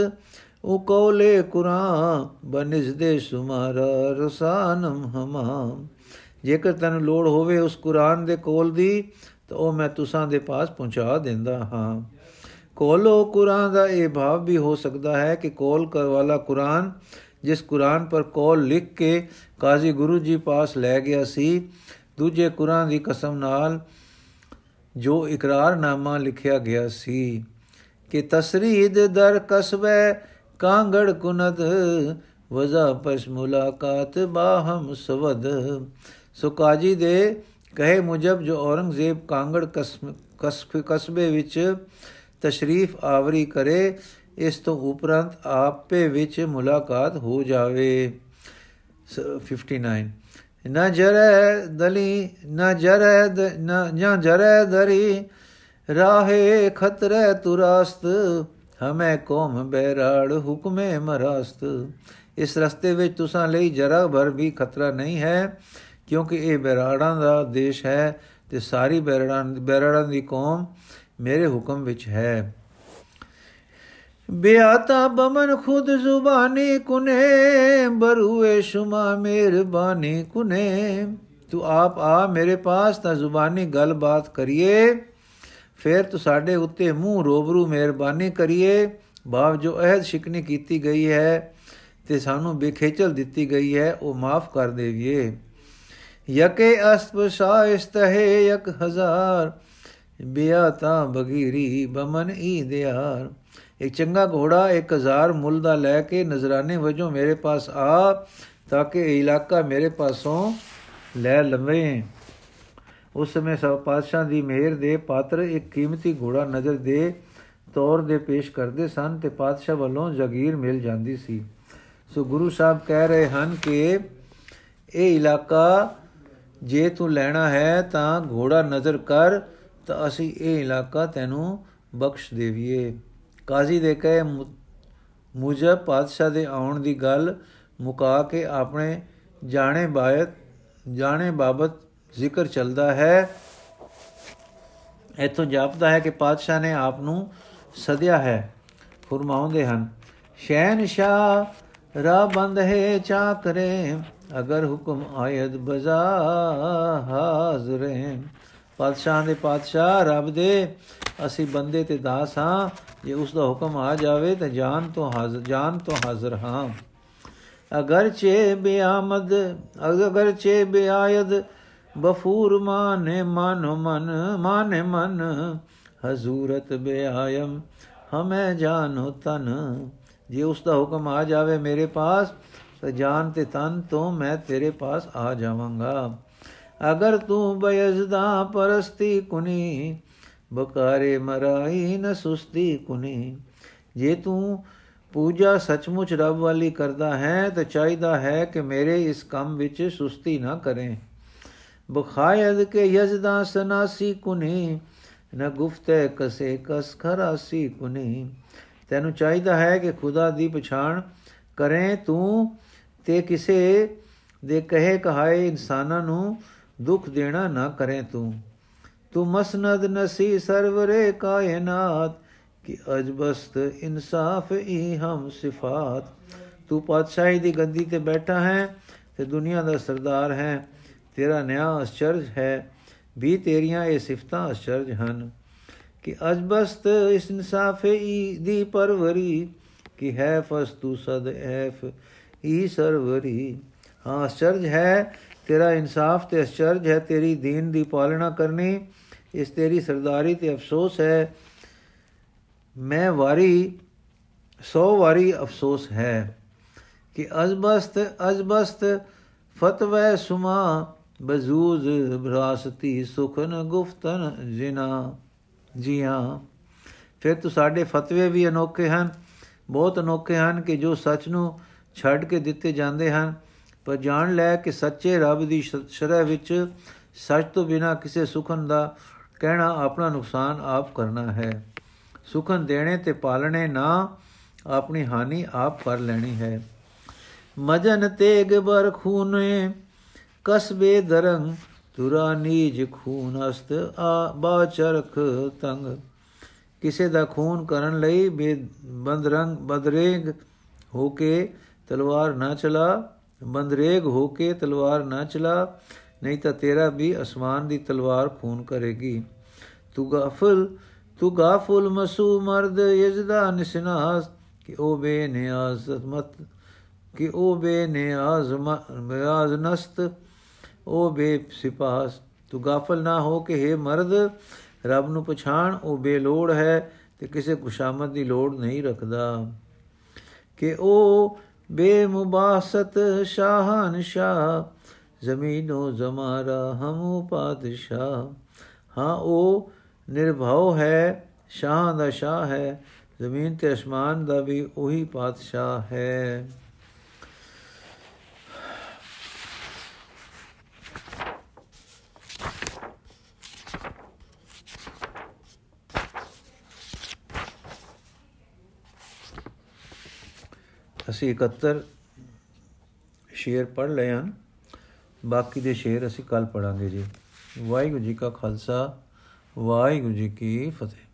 ਉਹ ਕੋਲੇ ਕੁਰਾਂ ਬਨਿਸ ਦੇ ਸੁਮਾਰਾ ਰਸਾਨਮ ਹਮਾਮ। ਜੇਕਰ ਤੈਨੂੰ ਲੋੜ ਹੋਵੇ ਉਸ ਕੁਰਾਨ ਦੇ ਕੋਲ ਦੀ, ਤਾਂ ਉਹ ਮੈਂ ਤੁਸਾਂ ਦੇ ਪਾਸ ਪਹੁੰਚਾ ਦਿੰਦਾ ਹਾਂ। ਕੋਲੋ ਕੁਰਾਨ ਦਾ ਇਹ ਭਾਵ ਵੀ ਹੋ ਸਕਦਾ ਹੈ ਕਿ ਕੋਲ ਕਰ ਵਾਲਾ ਕੁਰਾਨ, ਜਿਸ ਕੁਰਾਨ ਪਰ ਕੋਲ ਲਿਖ ਕੇ ਕਾਜ਼ੀ ਗੁਰੂ ਜੀ ਪਾਸ ਲੈ ਗਿਆ ਸੀ, ਦੂਜੇ ਕੁਰਾਨ ਦੀ ਕਸਮ ਨਾਲ ਜੋ ਇਕਰਾਰਨਾਮਾ ਲਿਖਿਆ ਗਿਆ ਸੀ, ਕਿ ਤਸਰੀਦ ਦਰ ਕਸਬੇ ਕਾਂਗੜ ਕੁਨਦ ਵਜ਼ਾ ਪਸ ਮੁਲਾਕਾਤ ਬਾਹਮ ਸਵਦ। ਸੋ ਕਾਜੀ ਦੇ ਕਹੇ ਮੁਜਬ ਜੋ ਔਰੰਗਜ਼ੇਬ ਕਾਂਗੜ ਕਸਬੇ ਵਿੱਚ ਤਸ਼ਰੀਫ ਆਵਰੀ ਕਰੇ, ਇਸ ਤੋਂ ਉਪਰੰਤ ਆਪੇ ਵਿੱਚ ਮੁਲਾਕਾਤ ਹੋ ਜਾਵੇ। 59 ਨਾ ਜਰੇ ਦਲੀ, ਨਾ ਜਰੇ ਨਾ ਜਰੇ ਦਰੀ, ਰਾਹੇ ਖਤਰੇ ਤੁਰਾਸਤ, ਹਮੇ ਕੋਮ ਬੈਰਾੜ ਹੁਕਮੇ ਮਰਾਸਤ। ਇਸ ਰਸਤੇ ਵਿੱਚ ਤੁਸਾਂ ਲਈ ਜਰਾ ਭਰ ਵੀ ਖਤਰਾ ਨਹੀਂ ਹੈ। ਕਿਉਂਕਿ ਇਹ ਬੈਰਾੜਾਂ ਦਾ ਦੇਸ਼ ਹੈ ਤੇ ਸਾਰੀ ਬੈਰਾੜਾਂ ਬੈਰਾੜਾਂ ਦੀ ਕੌਮ ਮੇਰੇ ਹੁਕਮ ਵਿੱਚ ਹੈ। ਬਿਆਤਾ ਬਮਨ ਖੁਦ ਜ਼ੁਬਾਨੀ ਕੁਨੇ, ਬਰੂਏ ਸ਼ੁਮਾ ਮਿਹਰਬਾਨੀ ਕੁਨੇ। ਤੂੰ ਆਪ ਆ ਮੇਰੇ ਪਾਸ ਤਾਂ ਜ਼ੁਬਾਨੀ ਗੱਲਬਾਤ ਕਰੀਏ। ਫਿਰ ਤੂੰ ਸਾਡੇ ਉੱਤੇ ਮੂੰਹ ਰੋਬਰੂ ਮਿਹਰਬਾਨੀ ਕਰੀਏ। ਭਾਵ ਜੋ ਅਹਿਦ ਸ਼ਿਕਨੀ ਕੀਤੀ ਗਈ ਹੈ ਤੇ ਸਾਨੂੰ ਬੇਖੇਚਲ ਦਿੱਤੀ ਗਈ ਹੈ, ਉਹ ਮਾਫ ਕਰ ਦੇਵੀਏ। ਯਕੇ ਅਸਪ ਸ਼ਾਇਸਤ ਹੈ ਇੱਕ ਹਜ਼ਾਰ ਬਿਆਤਾ ਬਗੀਰੀ ਬਮਨ ਈ ਦਿਆਰ। ਇੱਕ ਚੰਗਾ ਘੋੜਾ 1000 ਮੁੱਲ ਦਾ ਲੈ ਕੇ ਨਜ਼ਰਾਨੇ ਵਜੋਂ ਮੇਰੇ ਪਾਸ ਆ, ਤਾਂ ਕਿ ਇਹ ਇਲਾਕਾ ਮੇਰੇ ਪਾਸੋਂ ਲੈ ਲਵੇਂ। ਉਸ ਸਮੇਂ ਸਭ ਪਾਤਸ਼ਾਹ ਦੀ ਮਿਹਰ ਦੇ ਪਾਤਰ ਇੱਕ ਕੀਮਤੀ ਘੋੜਾ ਨਜ਼ਰ ਦੇ ਤੌਰ ਦੇ ਪੇਸ਼ ਕਰਦੇ ਸਨ ਤੇ ਪਾਤਸ਼ਾਹ ਵੱਲੋਂ ਜ਼ਗੀਰ ਮਿਲ ਜਾਂਦੀ ਸੀ। ਸੋ ਗੁਰੂ ਸਾਹਿਬ ਕਹਿ ਰਹੇ ਹਨ ਕਿ ਇਹ ਇਲਾਕਾ ਜੇ ਤੂੰ ਲੈਣਾ ਹੈ ਤਾਂ ਘੋੜਾ ਨਜ਼ਰ ਕਰ, ਤਾਂ ਅਸੀਂ ਇਹ ਇਲਾਕਾ ਤੈਨੂੰ ਬਖਸ਼ ਦੇਵੀਏ। ਕਾਜ਼ੀ ਦੇ ਕਹੇ ਮੁਜਬ ਪਾਤਸ਼ਾਹ ਦੇ ਆਉਣ ਦੀ ਗੱਲ ਮੁਕਾ ਕੇ ਆਪਣੇ ਜਾਣੇ ਬਾਇਤ ਜਾਣੇ ਬਾਬਤ ਜ਼ਿਕਰ ਚੱਲਦਾ ਹੈ। ਇਥੋਂ ਜਾਪਦਾ ਹੈ ਕਿ ਪਾਤਸ਼ਾਹ ਨੇ ਆਪ ਨੂੰ ਸਦਿਆ ਹੈ। ਫਰਮਾਉਂਦੇ ਹਨ ਸ਼ਹਿਨਸ਼ਾ ਰਾ ਬੰਦ ਹੈ ਚਾਕਰੇ ਅਗਰ ਹੁਕਮ ਆਇਦ ਬਜ਼ਾ ਹਾਜ਼ਰੇ ਪਾਤਸ਼ਾਹ ਦੇ ਪਾਤਸ਼ਾਹ, ਰੱਬ ਦੇ, ਅਸੀਂ ਬੰਦੇ ਤੇ ਦਾਸ ਹਾਂ। ਜੇ ਉਸ ਦਾ ਹੁਕਮ ਆ ਜਾਵੇ ਤਾਂ ਜਾਨ ਤੋਂ ਹਾਜ਼ਰ, ਜਾਨ ਤੋਂ ਹਾਜ਼ਰ ਹਾਂ। ਅਗਰ ਚੇ ਬਿਆਮਦ ਅਗਰ ਚੇ ਬਿਆਇਦ, ਬਫੂਰ ਮਾਨੇ ਮਨ ਮਨ, ਮਾਨੇ ਮਨ। ਹਜ਼ੂਰਤ ਬਿਆਯਮ, ਹਮੇ ਜਾਨੋ ਤਨ। ਜੇ ਉਸ ਦਾ ਹੁਕਮ ਆ ਜਾਵੇ ਮੇਰੇ ਪਾਸ ਤਾਂ ਜਾਨ ਤੇ ਤਨ ਤੋਂ ਮੈਂ ਤੇਰੇ ਪਾਸ ਆ ਜਾਵਾਂਗਾ। ਅਗਰ ਤੂੰ ਬਯਜ਼ਦਾ ਪਰਸਤੀ ਕੁਨੀ, ਬਕਾਰੇ ਮਰਾਈ ਨ ਸੁਸਤੀ ਕੁਨੀ। ਜੇ ਤੂੰ ਪੂਜਾ ਸੱਚਮੁੱਚ ਰੱਬ ਵਾਲੀ ਕਰਦਾ ਹੈ, ਤਾਂ ਚਾਹੀਦਾ ਹੈ ਕਿ ਮੇਰੇ ਇਸ ਕੰਮ ਵਿੱਚ ਸੁਸਤੀ ਨਾ ਕਰੇ। ਬਖਾਇਦ ਕੇ ਯਜ਼ਦਾ ਸਨਾਸੀ ਕੁਨੀ, ਨ ਗੁਫਤੇ ਕਸੇ ਕਸ ਖਰਾਸੀ ਕੁਨੀ। ਤੈਨੂੰ ਚਾਹੀਦਾ ਹੈ ਕਿ ਖੁਦਾ ਦੀ ਪਛਾਣ ਕਰੇ ਤੂੰ ਤੇ ਕਿਸੇ ਦੇ ਕਹੇ ਕਹਾਏ ਇਨਸਾਨਾਂ ਨੂੰ ਦੁੱਖ ਦੇਣਾ ਨਾ ਕਰੇ ਤੂੰ। ਤੂੰ ਮਸਨਦ ਨਸੀ ਸਰਵਰੇ ਕਾਇਨਾਤ, ਕਿ ਅਜਬਸਤ ਇਨਸਾਫ ਹੀ ਹਮ ਸਿਫਾਤ। ਤੂੰ ਪਾਤਸ਼ਾਹੀ ਦੀ ਗੰਦੀ ਤੇ ਬੈਠਾ ਹੈ ਤੇ ਦੁਨੀਆ ਦਾ ਸਰਦਾਰ ਹੈ, ਤੇਰਾ ਨਿਆਂ ਅਚਰਜ ਹੈ, ਵੀ ਤੇਰੀਆਂ ਇਹ ਸਿਫਤਾਂ ਅਚਰਜ ਹਨ। ਕਿ ਅਜਬਸਤ ਇਸ ਇਨਸਾਫੀ ਦੀ ਪਰਵਰੀ, ਕਿ ਹੈ ਫਸਤੂ ਸਦ ਐਫ ਈਸ਼ਵਰੀ ਹਾਂ ਅਚਰਜ ਹੈ, ਤੇਰਾ ਇਨਸਾਫ ਤੇ ਅਚਰਜ ਹੈ, ਤੇਰੀ ਦੀਨ ਦੀ ਪਾਲਣਾ ਕਰਨੀ, ਇਸ ਤੇਰੀ ਸਰਦਾਰੀ ਤੇ ਅਫਸੋਸ ਹੈ। ਮੈਂ ਵਾਰੀ 100 ਵਾਰੀ ਅਫਸੋਸ ਹੈ ਕਿ ਅਜ਼ਬਸਤ ਅਜ਼ਬਸਤ ਫਤਵੇ ਸੁਮਾ, ਬਜ਼ੂਜ਼ ਵਿਰਾਸਤੀ ਸੁਖਨ ਗੁਫਤਨ ਜਿਨਾ। ਜੀਆਂ, ਫਿਰ ਤੂੰ ਸਾਡੇ ਫਤਵੇ ਵੀ ਅਨੋਖੇ ਹਨ, ਬਹੁਤ ਅਨੋਖੇ ਹਨ ਕਿ ਜੋ ਸੱਚ ਨੂੰ ਛੱਡ ਕੇ ਦਿੱਤੇ ਜਾਂਦੇ ਹਨ। ਪਰ ਜਾਣ ਲੈ ਕਿ ਸੱਚੇ ਰੱਬ ਦੀ ਸ਼ਰਹ ਵਿੱਚ ਸੱਚ ਤੋਂ ਬਿਨਾ ਕਿਸੇ ਸੁਖਨ ਦਾ ਕਹਿਣਾ ਆਪਣਾ ਨੁਕਸਾਨ ਆਪ ਕਰਨਾ ਹੈ। ਸੁਖਨ ਦੇਣੇ ਤੇ ਪਾਲਣੇ ਨਾ, ਆਪਣੀ ਹਾਨੀ ਆਪ ਕਰ ਲੈਣੀ ਹੈ। ਮਜਨ ਤੇਗ ਬਰ ਖੂਨੇ, ਕਸਬੇ ਦਰੰਗ, ਤੁਰਾ ਨੀਜ ਖੂਨ ਅਸਤ ਆ, ਬਾ ਚਰਖ ਤੰਗ। ਕਿਸੇ ਦਾ ਖੂਨ ਕਰਨ ਲਈ ਬੰਦਰੰਗ ਬਦਰੇਗ ਹੋ ਕੇ ਤਲਵਾਰ ਨਾ ਚਲਾ ਬੰਦਰੇਗ ਹੋ ਕੇ ਤਲਵਾਰ ਨਾ ਚਲਾ, ਨਹੀਂ ਤਾਂ ਤੇਰਾ ਵੀ ਅਸਮਾਨ ਦੀ ਤਲਵਾਰ ਖੂਨ ਕਰੇਗੀ। ਤੂੰ ਗਾਫਲ, ਤੂੰ ਗਾਫੁਲ ਮਸੂ ਮਰਦ ਯਜ਼ਦਾ ਨਿਸਨਾਸ, ਕਿ ਉਹ ਬੇਨਿਆਜ਼ ਮਤ, ਕਿ ਉਹ ਬੇਨਿਆਜ਼ ਮਿਆਜ਼ ਨਸਤ, ਉਹ ਬੇ ਸਿਪਾਸ ਤੂੰ ਗਾਫਲ ਨਾ ਹੋ ਕਿ ਹੈ ਮਰਦ, ਰੱਬ ਨੂੰ ਪਛਾਣ, ਉਹ ਬੇਲੋੜ ਹੈ ਤੇ ਕਿਸੇ ਕੁਸ਼ਾਮਤ ਦੀ ਲੋੜ ਨਹੀਂ ਰੱਖਦਾ। ਕਿ ਉਹ ਬੇਮੁਬਾਸਤ ਸ਼ਾਹਨ ਸ਼ਾਹ ਜ਼ਮੀਨੋ ਜ਼ਮਾਰਾ ਹਮ ਪਾਦਸ਼ਾਹ ਹਾਂ ਉਹ ਨਿਰਭਉ ਹੈ ਸ਼ਾਹ ਦਾ ਸ਼ਾਹ ਹੈ ਜ਼ਮੀਨ ਤੇ ਅਸਮਾਨ ਦਾ ਵੀ ਉਹੀ ਪਾਤਸ਼ਾਹ ਹੈ ਅਸੀਂ 71 ਸ਼ੇਰ ਪੜ ਲਏ ਹਨ। ਬਾਕੀ ਦੇ ਸ਼ੇਰ ਅਸੀਂ ਕੱਲ ਪੜਾਂਗੇ ਜੀ। ਵਾਹਿਗੁਰੂ ਜੀ ਕਾ ਖਾਲਸਾ, ਵਾਹਿਗੁਰੂ ਜੀ ਕੀ ਫਤਿਹ।